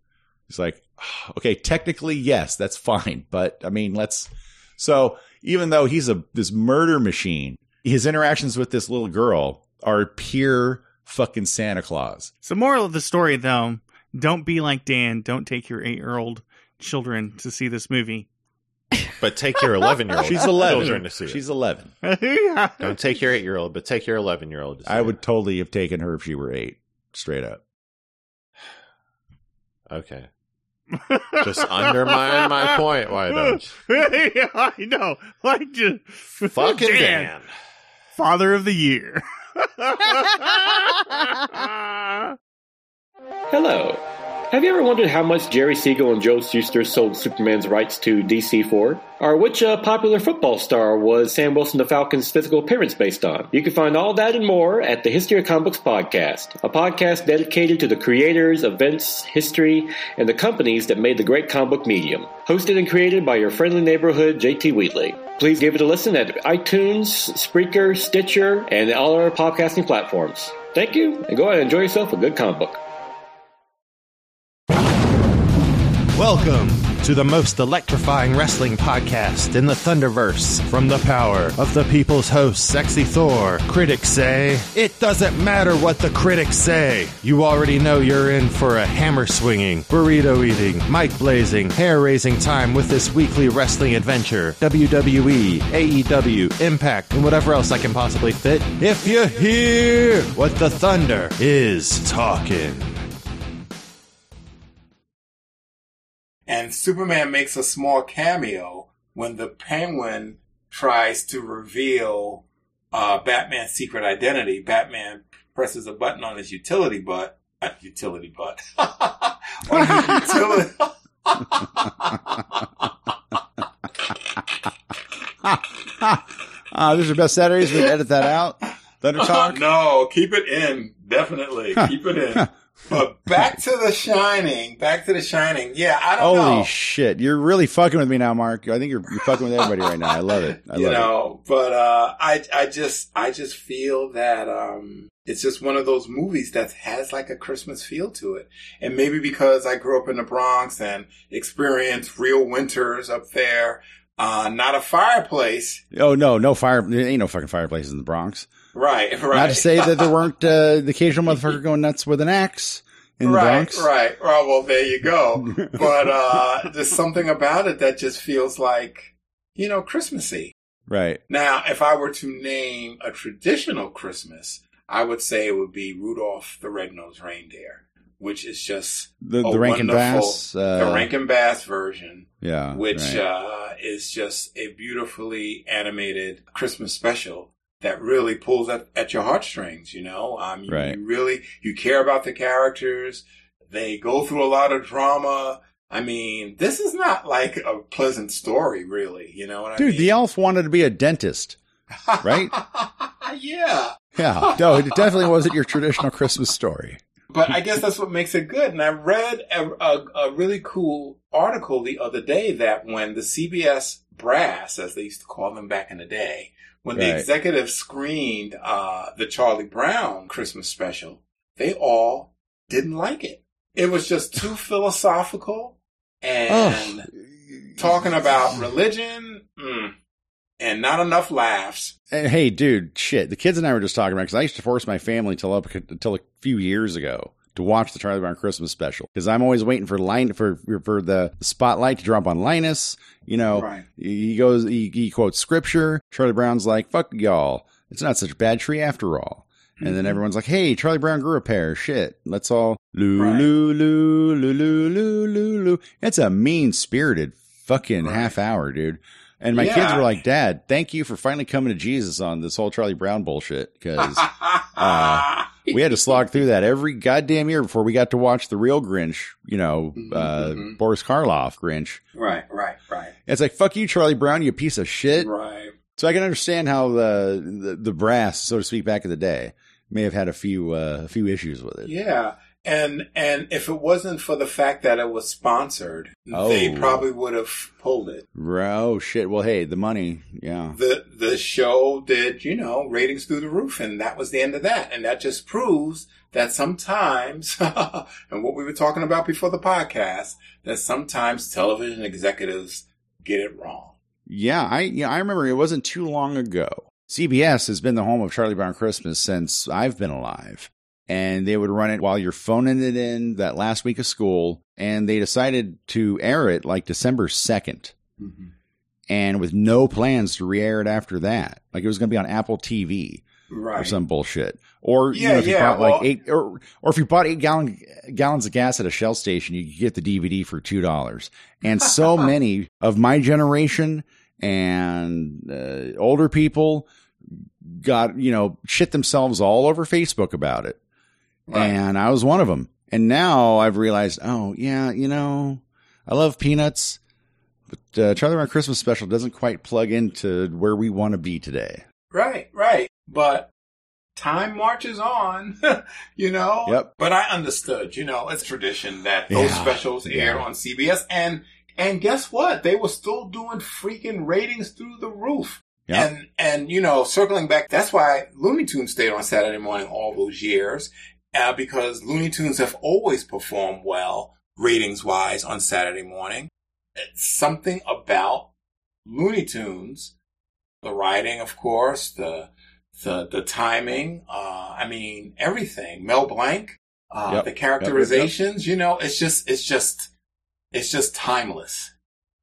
Speaker 2: He's like, "Ah, okay, technically, yes, that's fine. But I mean, let's, so even though he's a, this murder machine, his interactions with this little girl are pure fucking Santa Claus.
Speaker 3: So, moral of the story, though, don't be like Dan. Don't take your eight-year-old children to see this movie.
Speaker 5: But take your 11 year old.
Speaker 2: She's 11.
Speaker 5: Children to see
Speaker 2: She's
Speaker 5: it.
Speaker 2: 11.
Speaker 5: Don't take your 8 year old, but take your 11 year old.
Speaker 2: I would totally have taken her if she were eight, straight up.
Speaker 5: Okay. Just undermine my point. Why don't you?
Speaker 3: yeah, I know. Like just
Speaker 5: Fucking
Speaker 3: Dan,
Speaker 5: Dan.
Speaker 3: Father of the Year.
Speaker 13: Hello,
Speaker 14: Have you ever wondered how much Jerry Siegel and Joe Shuster sold Superman's rights to DC for? Or which uh, popular football star was Sam Wilson the Falcon's physical appearance based on? You can find all that and more at the History of Comic Books podcast, a podcast dedicated to the creators, events, history, and the companies that made the great comic book medium. Hosted and created by your friendly neighborhood JT Wheatley. Please give it a listen at iTunes, Spreaker, Stitcher, and all our podcasting platforms. Thank you, and go out and enjoy yourself a good comic book.
Speaker 15: Welcome to the most electrifying wrestling podcast in the Thunderverse. From the power of the people's host, Sexy Thor, critics say, it doesn't matter what the critics say. You already know you're in for a hammer swinging, burrito eating, mic blazing, hair raising time with this weekly wrestling adventure. WWE, AEW, Impact, and whatever else I can possibly fit. If you hear what the Thunder is talking.
Speaker 8: And Superman makes a small cameo when the Penguin tries to reveal uh, Batman's secret identity. Batman presses a button on his utility butt, uh, utility butt, on his utility.
Speaker 2: Ah, this is your best Saturdays. We edit that out. Thunder Talk.
Speaker 8: no, keep it in. Definitely keep it in. But back to the Shining. Back to the Shining. Yeah, I don't
Speaker 2: Holy
Speaker 8: know.
Speaker 2: shit! You're really fucking with me now, Mark. I think you're, you're fucking with everybody right now. I love it. I
Speaker 8: you
Speaker 2: love
Speaker 8: know, but uh, I I just I just feel that um, it's just one of those movies that has like a Christmas feel to it, and maybe because I grew up in the Bronx and experienced real winters up there, uh, not a fireplace.
Speaker 2: Oh no, no fire. There ain't no fucking fireplaces in the Bronx.
Speaker 8: Right? Right.
Speaker 2: Not to say that there weren't uh, the occasional motherfucker going nuts with an axe in the
Speaker 8: right,
Speaker 2: Bronx.
Speaker 8: right. Well, well, there you go. but uh, there's something about it that just feels like you know Christmassy.
Speaker 2: Right.
Speaker 8: Now, if I were to name a traditional Christmas, I would say it would be Rudolph the Red-Nosed Reindeer, which is just
Speaker 2: The the Rankin Bass. Uh,
Speaker 8: the Rankin Bass version,
Speaker 2: Yeah.
Speaker 8: which
Speaker 2: right.
Speaker 8: uh, is just a beautifully animated Christmas special that really pulls at, at your heartstrings. You know, um, you,
Speaker 2: Right.
Speaker 8: you really you care about the characters. They go through a lot of drama. I mean, this is not like a pleasant story, really. You know what I
Speaker 2: Dude,
Speaker 8: mean?
Speaker 2: the elf wanted to be a dentist, right?
Speaker 8: yeah.
Speaker 2: yeah. No, it definitely wasn't your traditional Christmas story.
Speaker 8: But I guess that's what makes it good. And I read a, a, a really cool article the other day that when the CBS brass, as they used to call them back in the day, when the
Speaker 2: Right.
Speaker 8: executives screened uh, the Charlie Brown Christmas special, they all didn't like it. It was just too philosophical and talking about religion mm, and not enough laughs.
Speaker 2: And hey, dude, shit. The kids and I were just talking about because I used to force my family till up until a few years ago to watch the Charlie Brown Christmas special because I'm always waiting for line for for the spotlight to drop on Linus. You know,
Speaker 8: Right.
Speaker 2: he goes, he, he quotes scripture. Charlie Brown's like, "Fuck y'all, it's not such a bad tree after all." And then
Speaker 8: Mhm.
Speaker 2: everyone's like, "Hey, Charlie Brown grew a pair. Shit, let's all loo
Speaker 8: Right.
Speaker 2: loo loo loo loo loo loo loo." It's a mean spirited fucking
Speaker 8: Right.
Speaker 2: half hour, dude. And my kids were like, "Dad, thank you for finally coming to Jesus on this whole Charlie Brown bullshit." Because uh, we had to slog through that every goddamn year before we got to watch the real Grinch. You know,
Speaker 8: Mhm,
Speaker 2: uh,
Speaker 8: mhm.
Speaker 2: Boris Karloff Grinch.
Speaker 8: right, right, right,
Speaker 2: It's like, "Fuck you, Charlie Brown, you piece of shit."
Speaker 8: right.
Speaker 2: So I can understand how the, the the brass, so to speak, back in the day, may have had a few uh, a few issues with it.
Speaker 8: Yeah. And and if it wasn't for the fact that it was sponsored,
Speaker 2: Oh.
Speaker 8: they probably would have pulled it.
Speaker 2: Oh shit! Well, hey, the money, yeah,
Speaker 8: The the show did, you know, ratings through the roof and that was the end of that. And that just proves that sometimes and what we were talking about before the podcast, that sometimes television executives get it wrong.
Speaker 2: yeah. I yeah, I remember it wasn't too long ago. CBS has been the home of Charlie Brown Christmas since I've been alive, and they would run it while you're phoning it in that last week of school, and they decided to air it like December 2nd and with no plans to re-air it after that. Like it was going to be on Apple TV. or some bullshit. Or you
Speaker 8: Yeah,
Speaker 2: know, if you
Speaker 8: yeah,
Speaker 2: bought like
Speaker 8: well-
Speaker 2: eight, or or if you bought eight gallon gallons of gas at a Shell station, you could get the DVD for two dollars. And so many of my generation and uh, older people got you know shit themselves all over Facebook about it,
Speaker 8: Right.
Speaker 2: and I was one of them. And now I've realized, oh yeah, you know, I love peanuts, but uh, Charlie Brown Christmas Special doesn't quite plug into where we want to be today.
Speaker 8: Right, right. But time marches on, you know?
Speaker 2: Yep.
Speaker 8: But I understood, you know, it's tradition that those
Speaker 2: Yeah.
Speaker 8: specials aired
Speaker 2: Yeah.
Speaker 8: on CBS and and guess what? They were still doing freaking ratings through the roof.
Speaker 2: Yep.
Speaker 8: And and you know, circling back, that's why Looney Tunes stayed on Saturday morning all those years, uh, because Looney Tunes have always performed well ratings wise on Saturday morning. It's something about Looney Tunes, the writing, of course, the the the timing, uh, I mean everything. Mel Blanc, uh,
Speaker 2: Yep.
Speaker 8: the
Speaker 2: Yep, yep,
Speaker 8: characterizations, you know, it's just it's just it's just timeless.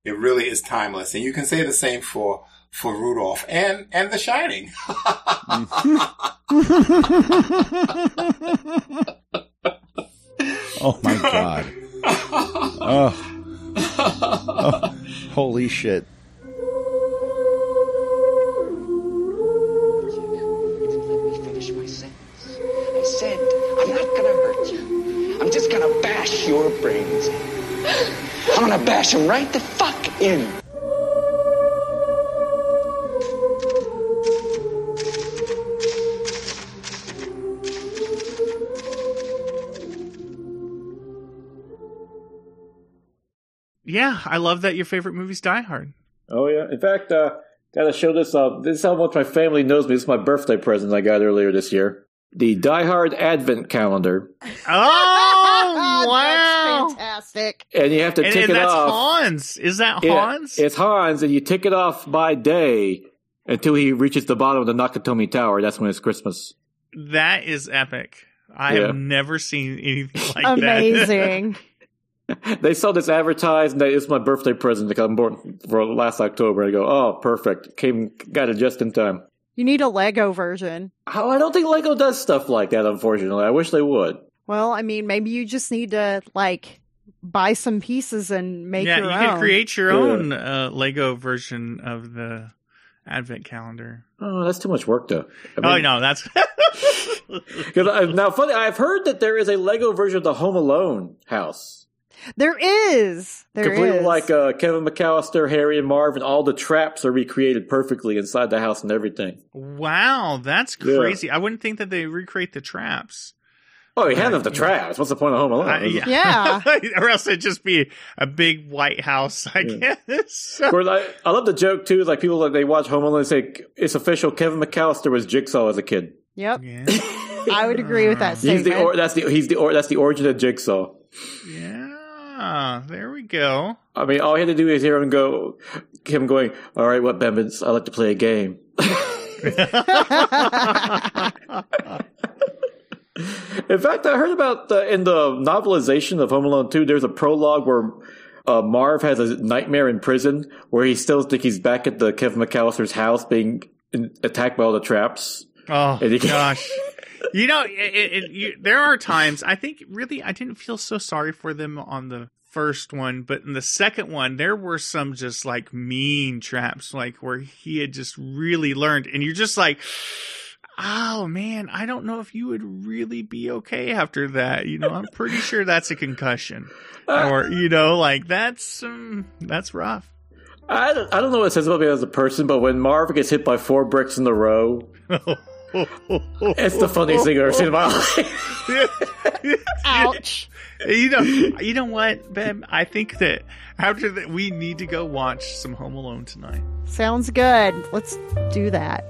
Speaker 8: It really is timeless, and you can say the same for for Rudolph and and The Shining.
Speaker 2: Oh my god. oh. Oh, holy shit.
Speaker 13: Let me finish my sentence. I said, I'm not gonna hurt you. I'm just gonna bash your brains in. I'm gonna bash them right the fuck in.
Speaker 3: Yeah, I love that your favorite movie's Die Hard.
Speaker 7: Oh yeah. In fact, uh, gotta show this off. This is how much my family knows me. This is my birthday present I got earlier this year. The Die Hard Advent Calendar,
Speaker 3: Oh wow!
Speaker 6: That's fantastic.
Speaker 7: and you have to
Speaker 3: And,
Speaker 7: tick
Speaker 3: and
Speaker 7: it
Speaker 3: that's
Speaker 7: off.
Speaker 3: Hans. Is that
Speaker 7: Yeah,
Speaker 3: Hans?
Speaker 7: it's Hans, and you tick it off by day until he reaches the bottom of the Nakatomi Tower. That's when it's Christmas.
Speaker 3: that is epic. I
Speaker 7: Yeah.
Speaker 3: have never seen anything like that.
Speaker 6: Amazing.
Speaker 7: They saw this advertised, and they, it's my birthday present because I'm born for last October. I go, oh, perfect. Came, got it just in time.
Speaker 6: you need a Lego version.
Speaker 7: Oh, I don't think Lego does stuff like that, unfortunately. I wish they would.
Speaker 6: Well, I mean, maybe you just need to like buy some pieces and make
Speaker 3: yeah,
Speaker 6: your
Speaker 3: you
Speaker 6: own.
Speaker 3: can create your
Speaker 7: Yeah.
Speaker 3: own uh, Lego version of the Advent calendar.
Speaker 7: Oh, that's too much work, though. I
Speaker 3: oh
Speaker 7: mean,
Speaker 3: no, that's
Speaker 7: 'cause I- now, funny, I've heard that there is a Lego version of the Home Alone house.
Speaker 6: There is. There
Speaker 7: Completely
Speaker 6: is.
Speaker 7: like uh, Kevin McAllister, Harry, and Marvin. all the traps are recreated perfectly inside the house and everything.
Speaker 3: wow, that's
Speaker 7: Yeah.
Speaker 3: crazy. I wouldn't think that they recreate the traps.
Speaker 7: Oh, you have the traps. What's the point of Home Alone?
Speaker 3: I-
Speaker 6: Yeah.
Speaker 3: or else it'd just be a big white house, I guess.
Speaker 7: Or like, I love the joke too. Like people like they watch Home Alone and say it's official. Kevin McAllister was Jigsaw as a kid.
Speaker 6: Yep.
Speaker 3: yeah.
Speaker 6: I would agree with that
Speaker 7: He's the or, that's the he's the or, that's the origin of Jigsaw.
Speaker 3: yeah, there we go.
Speaker 7: I mean, all he had to do is hear him go, him going, "All right, what Bembins? I like to play a game." In fact, I heard about the, in the novelization of Home Alone 2, there's a prologue where uh, Marv has a nightmare in prison where he still thinks he's back at the Kevin McAllister's house being in, attacked by all the traps.
Speaker 3: Oh gosh. You know, it, it, it, you, there are times I think really I didn't feel so sorry for them on the first one, but in the second one there were some just like mean traps, like where he had just really learned, and you're just like, oh man, I don't know if you would really be okay after that. You know, I'm pretty sure that's a concussion, or you know, like that's um, that's rough.
Speaker 7: I don't, I don't know what it says about me as a person, but when Marv gets hit by four bricks in a row, it's the funniest thing I've ever seen in my life.
Speaker 6: Ouch.
Speaker 3: You know, you know what, Ben? I think that after that, we need to go watch some Home Alone tonight.
Speaker 6: Sounds good. Let's do that.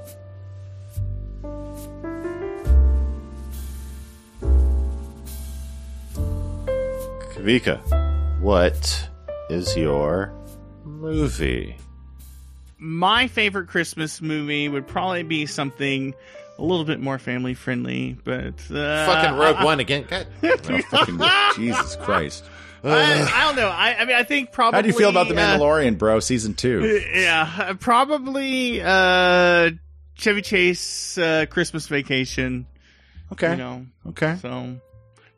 Speaker 5: Kavika, what is your movie?
Speaker 3: My favorite Christmas movie would probably be something a little bit more family friendly, but uh,
Speaker 5: Fucking Rogue One again. God.
Speaker 2: Oh, fucking Jesus Christ.
Speaker 3: I, I don't know. I, I mean, I think probably.
Speaker 2: How do you feel about The
Speaker 3: uh,
Speaker 2: Mandalorian, bro? Season two.
Speaker 3: yeah, uh, probably uh, Chevy Chase uh, Christmas Vacation.
Speaker 2: Okay.
Speaker 3: You know,
Speaker 2: Okay.
Speaker 3: So,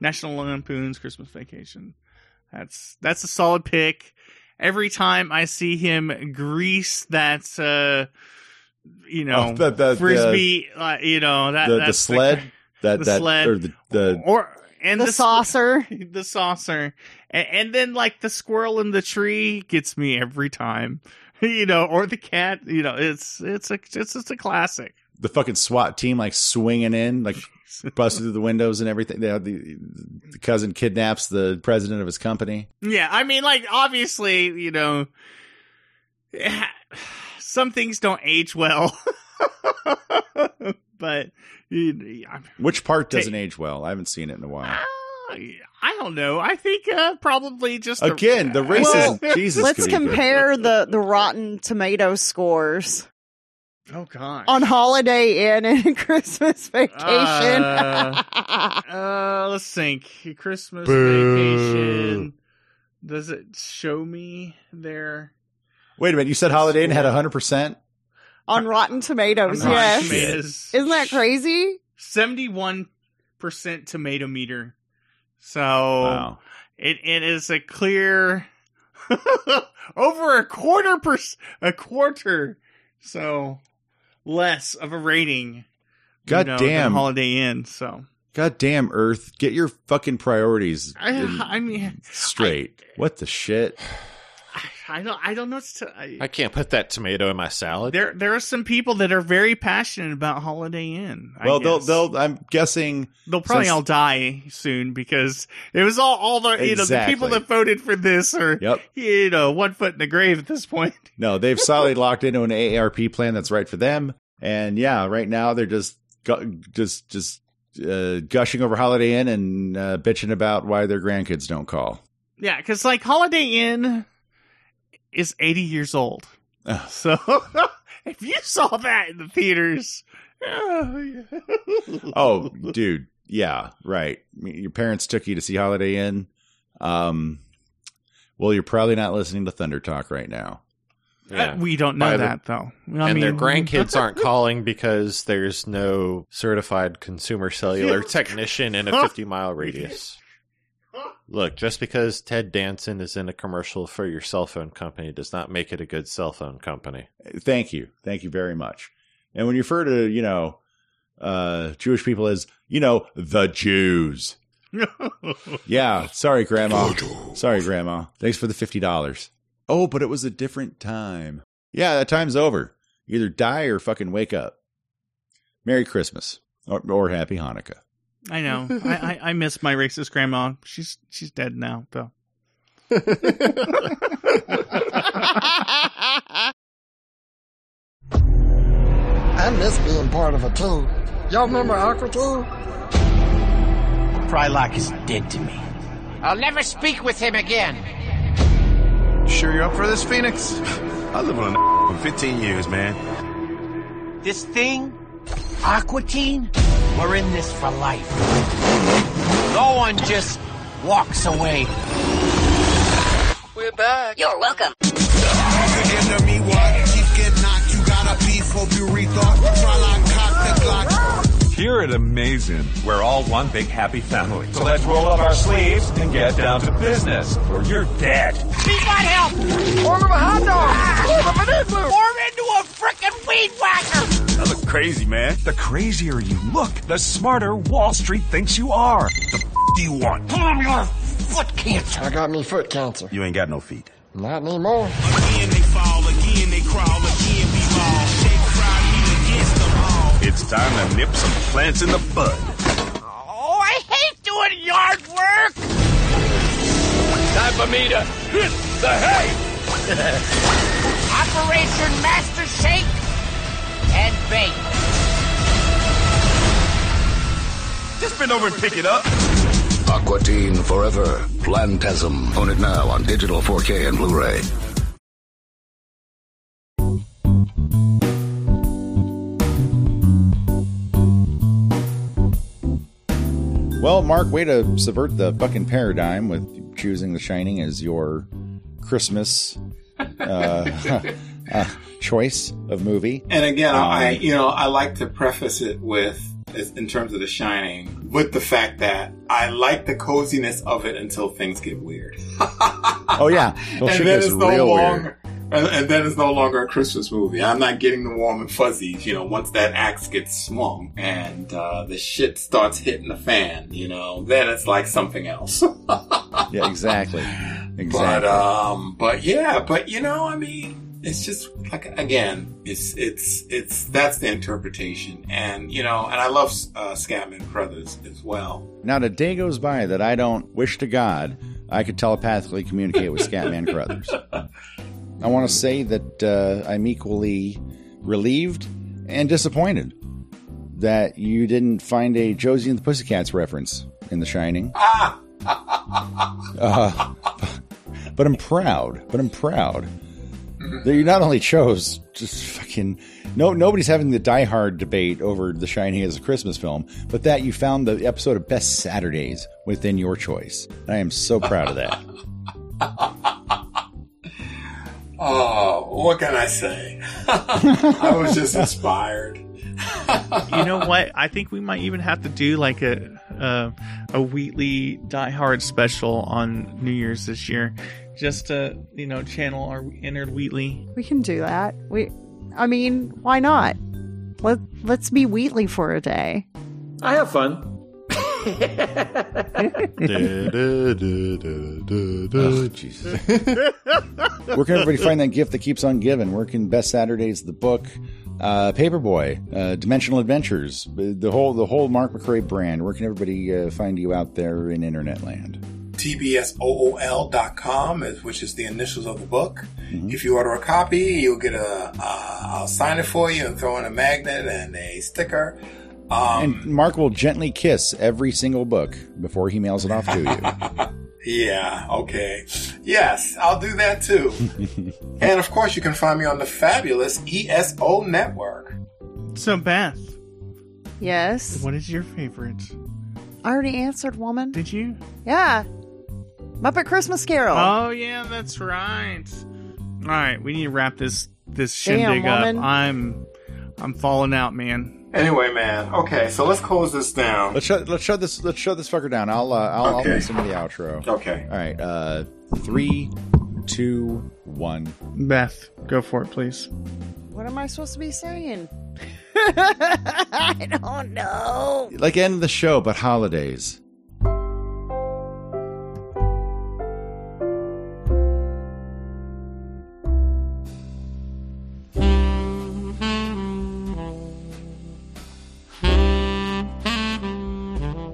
Speaker 3: National Lampoon's Christmas Vacation. That's that's a solid pick. Every time I see him grease that, uh, you know,
Speaker 2: Oh, the- the-
Speaker 3: frisbee, uh, you know that
Speaker 2: the, the
Speaker 3: that's
Speaker 2: sled. that
Speaker 3: the
Speaker 2: that
Speaker 3: sled.
Speaker 2: or the, the
Speaker 3: or and
Speaker 6: The
Speaker 3: squ-
Speaker 6: saucer.
Speaker 3: the saucer, and, and then like the squirrel in the tree gets me every time, you know, or the cat. You know, it's it's a it's just a classic.
Speaker 2: The fucking SWAT team like swinging in, like busting through the windows and everything. They have the, the cousin kidnaps the president of his company.
Speaker 3: Yeah, I mean, like obviously, you know, some things don't age well, but you-
Speaker 2: Which part doesn't age well? I haven't seen it in a while.
Speaker 3: I don't know. I think uh, probably just the-
Speaker 2: Again, the racism. Jesus,
Speaker 6: Let's
Speaker 2: could be good.
Speaker 6: compare the the Rotten Tomato scores
Speaker 3: Oh god.
Speaker 6: on Holiday Inn and Christmas Vacation.
Speaker 3: Uh, uh, let's think. Christmas
Speaker 2: Boo.
Speaker 3: vacation. Does it show me there?
Speaker 2: Wait a minute. You said Holiday Inn had hundred percent.
Speaker 6: on Rotten Tomatoes,
Speaker 3: On Rotten
Speaker 6: yes.
Speaker 3: Tomatoes.
Speaker 6: Isn't that crazy?
Speaker 3: Seventy-one percent tomato meter. So
Speaker 2: Wow.
Speaker 3: it it is a clear over a quarter per a quarter. So less of a rating.
Speaker 2: God
Speaker 3: you know, than
Speaker 2: damn.
Speaker 3: Holiday Inn. So
Speaker 2: God damn Earth, get your fucking priorities
Speaker 3: I,
Speaker 2: in-
Speaker 3: I mean,
Speaker 2: straight. what the shit?
Speaker 3: I don't I don't know. To, I,
Speaker 5: I can't put that tomato in my salad.
Speaker 3: there there are some people that are very passionate about Holiday Inn. I
Speaker 2: well, they'll they'll. I'm guessing
Speaker 3: They'll probably
Speaker 2: since-
Speaker 3: all die soon because it was all all the you know the people that voted for this are
Speaker 2: Yep.
Speaker 3: you know one foot in the grave at this point.
Speaker 2: No, they've solidly locked into an AARP plan that's right for them. And yeah, right now they're just just just uh, gushing over Holiday Inn and uh, bitching about why their grandkids don't call.
Speaker 3: Yeah, because like Holiday Inn is eighty years old,
Speaker 2: Ugh.
Speaker 3: so if you saw that in the theaters,
Speaker 2: Oh, dude, yeah, right. Your parents took you to see Holiday Inn. Um, well, you're probably not listening to Thunder Talk right now.
Speaker 5: Yeah.
Speaker 3: we don't know
Speaker 5: By the-
Speaker 3: that though. I
Speaker 5: and their grandkids aren't calling because there's no certified consumer cellular technician in a 50 mile radius. Look, just because Ted Danson is in a commercial for your cell phone company does not make it a good cell phone company.
Speaker 2: Thank you, thank you very much. And when you refer to you know uh, Jewish people as you know the Jews, yeah. Sorry, Grandma. Sorry, Grandma. Thanks for the fifty dollars. Oh, but it was a different time. Yeah, that time's over. Either die or fucking wake up. Merry Christmas or, or Happy Hanukkah.
Speaker 3: I know. I, I I miss my racist grandma. She's she's dead now though.
Speaker 16: I miss being part of a team. Y'all remember Aqua Teen?
Speaker 17: Frylock is dead to me.
Speaker 18: I'll never speak with him again.
Speaker 17: Sure you're up for this, Phoenix? I live on a for 15 years, man.
Speaker 18: This thing, Aqua Teen, we're in this for life. No one just walks away.
Speaker 16: We're back.
Speaker 18: You're welcome.
Speaker 19: Here at Amazing, we're all one big happy family. So let's roll up our sleeves and get down to business, or you're dead.
Speaker 18: Need my help!
Speaker 16: Form of a hot dog! Form of an igloo!
Speaker 18: Form into a frickin' weed whacker!
Speaker 19: I look crazy, man. The crazier you look, the smarter Wall Street thinks you are. The f- do you want?
Speaker 18: Damn your foot cancer!
Speaker 16: I got me foot cancer.
Speaker 19: You ain't got no feet.
Speaker 16: Not anymore.
Speaker 20: Again they fall, again they crawl, again
Speaker 19: It's time to nip some plants in the bud.
Speaker 18: Oh, I hate doing yard work!
Speaker 19: Time for me to hit the hay.
Speaker 18: Operation Master Shake and Bake.
Speaker 19: Just bend over and pick it up.
Speaker 21: Aqua Teen Forever. Plantasm. Own it now on digital 4K and Blu-ray.
Speaker 2: Well, Mark, way to subvert the fucking paradigm with choosing The Shining as your Christmas uh, uh, choice of movie.
Speaker 8: And again, I
Speaker 2: Um,
Speaker 8: you know I like to preface it with in terms of The Shining with the fact that I like the coziness of it until things get weird.
Speaker 2: Oh yeah, well,
Speaker 8: and then it's no longer. And, and then it's no longer a Christmas movie. I'm not getting the warm and fuzzies, you know, once that axe gets swung and uh, the shit starts hitting the fan, you know, then it's like something else.
Speaker 2: Yeah, exactly.
Speaker 8: But
Speaker 2: Exactly.
Speaker 8: um, but yeah, but you know, I mean, it's just like again, it's it's it's that's the interpretation, and you know, and I love uh, Scatman Crothers as well.
Speaker 2: Not a day goes by that I don't wish to God I could telepathically communicate with Scatman Crothers. I want to say that uh, I'm equally relieved and disappointed that you didn't find a Josie and the Pussycats reference in The Shining.
Speaker 8: Ah,
Speaker 2: Uh, but I'm proud. But I'm proud that you not only chose just fucking no nobody's having the Die Hard debate over The Shining as a Christmas film, but that you found the episode of Best Saturdays within your choice. I am so proud of that.
Speaker 8: oh, what can I say? I was just inspired.
Speaker 3: you know what? I think we might even have to do like a a, a Wheatley Die Hard special on New Year's this year, just to you know channel our inner Wheatley.
Speaker 6: We can do that. We, I mean, why not? Let Let's be Wheatley for a day.
Speaker 7: I have fun.
Speaker 2: Oh, Jesus. Where can everybody find that gift that keeps on giving? Where can Best Saturdays, the book, uh, Paperboy, uh, Dimensional Adventures, the whole the whole Mark McRae brand? Where can everybody uh, find you out there in internet land?
Speaker 8: tbsool.com, is- which is the initials of the book. If you order a copy, you'll get a. Uh, I'll sign it for you and throw in a magnet and a sticker. Um,
Speaker 2: and Mark will gently kiss every single book before he mails it off to you.
Speaker 8: yeah, okay. Yes, I'll do that too. and of course, you can find me on the fabulous ESO network.
Speaker 3: So Beth,
Speaker 6: Yes.
Speaker 3: what is your favorite?
Speaker 6: I already answered, woman.
Speaker 3: Did you?
Speaker 6: Yeah. Muppet Christmas Carol.
Speaker 3: Oh yeah, that's right. All right, we need to wrap this this
Speaker 6: Damn,
Speaker 3: shindig up. I'm I'm falling out, man.
Speaker 8: Anyway, man. Okay, so let's close this down.
Speaker 2: Let's shut let's shut this let's shut this fucker down. I'll uh, I'll, I'll
Speaker 8: Okay.
Speaker 2: listen to the outro.
Speaker 8: Okay.
Speaker 2: All right. Uh, three, two, one.
Speaker 3: Beth, go for it, please.
Speaker 6: What am I supposed to be saying? I don't know.
Speaker 2: Like end the show, but holidays.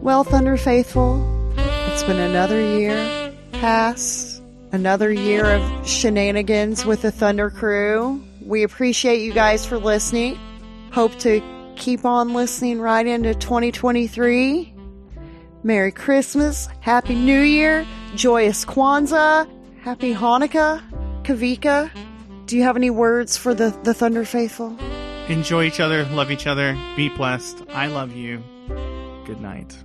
Speaker 6: Well, Thunder Faithful, it's been another year pass, another year of shenanigans with the Thunder Crew. We appreciate you guys for listening. Hope to keep on listening right into 2023. Merry Christmas, Happy New Year, Joyous Kwanzaa, Happy Hanukkah, Kavika. Do you have any words for the, the Thunder Faithful?
Speaker 3: Enjoy each other, love each other, be blessed. I love you. Good night.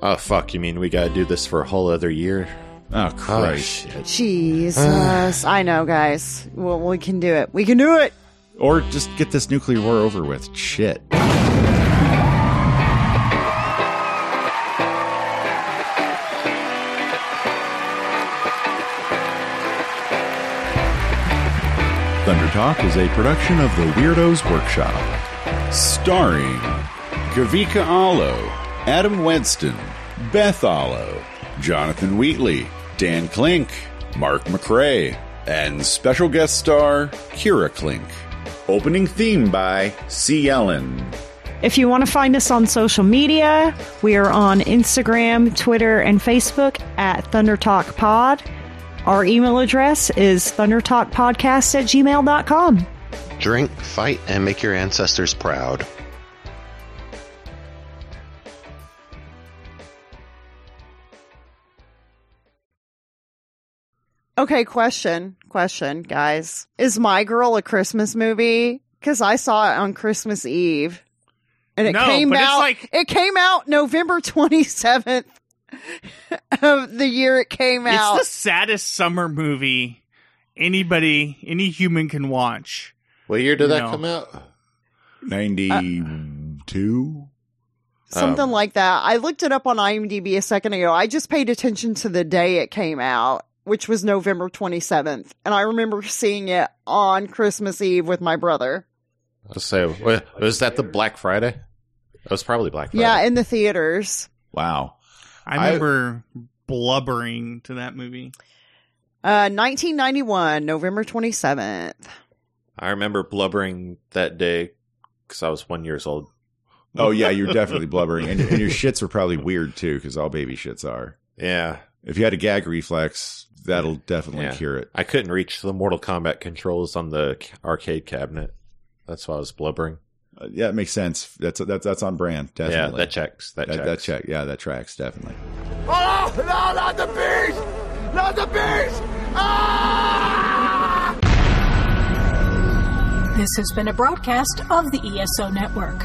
Speaker 5: Oh fuck! You mean we gotta do this for a whole other year?
Speaker 2: Oh, oh
Speaker 5: Christ! shit.
Speaker 6: Jesus. I know, guys. Well, we can do it. We can do it.
Speaker 2: Or just get this nuclear war over with. Shit. Thunder Talk is a production of the Weirdos Workshop. Starring Kavika Allo, Adam Wedston, Beth Allo, Jonathan Wheatley, Dan Klink, Mark McRae, and special guest star Kira Klink. Opening theme by C. Ellen.
Speaker 6: If you want to find us on social media, we are on Instagram, Twitter, and Facebook at Thunder Talk Pod. Our email address is thundertalkpodcast at gmail.com.
Speaker 15: Drink, fight, and make your ancestors proud.
Speaker 6: Okay, question, question, guys. Is My Girl a Christmas movie? Because I saw it on Christmas Eve. And it
Speaker 3: No,
Speaker 6: came
Speaker 3: but it's
Speaker 6: out
Speaker 3: like-
Speaker 6: it came out November 27th of the year it came out.
Speaker 3: It's the saddest summer movie anybody, any human can watch.
Speaker 5: What year did that
Speaker 3: No.
Speaker 5: come out?
Speaker 2: 92?
Speaker 6: Something
Speaker 5: Um,
Speaker 6: like that. I looked it up on IMDb a second ago. I just paid attention to the day it came out, which was November 27th. And I remember seeing it on Christmas Eve with my brother.
Speaker 5: Let's say, was that the Black Friday? It was probably Black Friday.
Speaker 6: Yeah, in the theaters.
Speaker 2: Wow.
Speaker 3: I remember blubbering to that movie.
Speaker 6: Uh, 1991, November 27th.
Speaker 5: I remember blubbering that day because I was one years old.
Speaker 2: Oh yeah, you're definitely blubbering, and, and your shits were probably weird too, because all baby shits are.
Speaker 5: Yeah.
Speaker 2: If you had a gag reflex, that'll definitely
Speaker 5: Yeah.
Speaker 2: cure it.
Speaker 5: I couldn't reach the Mortal Kombat controls on the arcade cabinet. That's why I was blubbering.
Speaker 2: Uh, yeah, it makes sense. That's that's that's on brand. Definitely.
Speaker 5: Yeah, that checks. That,
Speaker 2: that,
Speaker 5: checks.
Speaker 2: that check. Yeah, that tracks definitely.
Speaker 9: Oh, no, not the beast! Not the beast!
Speaker 1: This has been a broadcast of the ESO Network.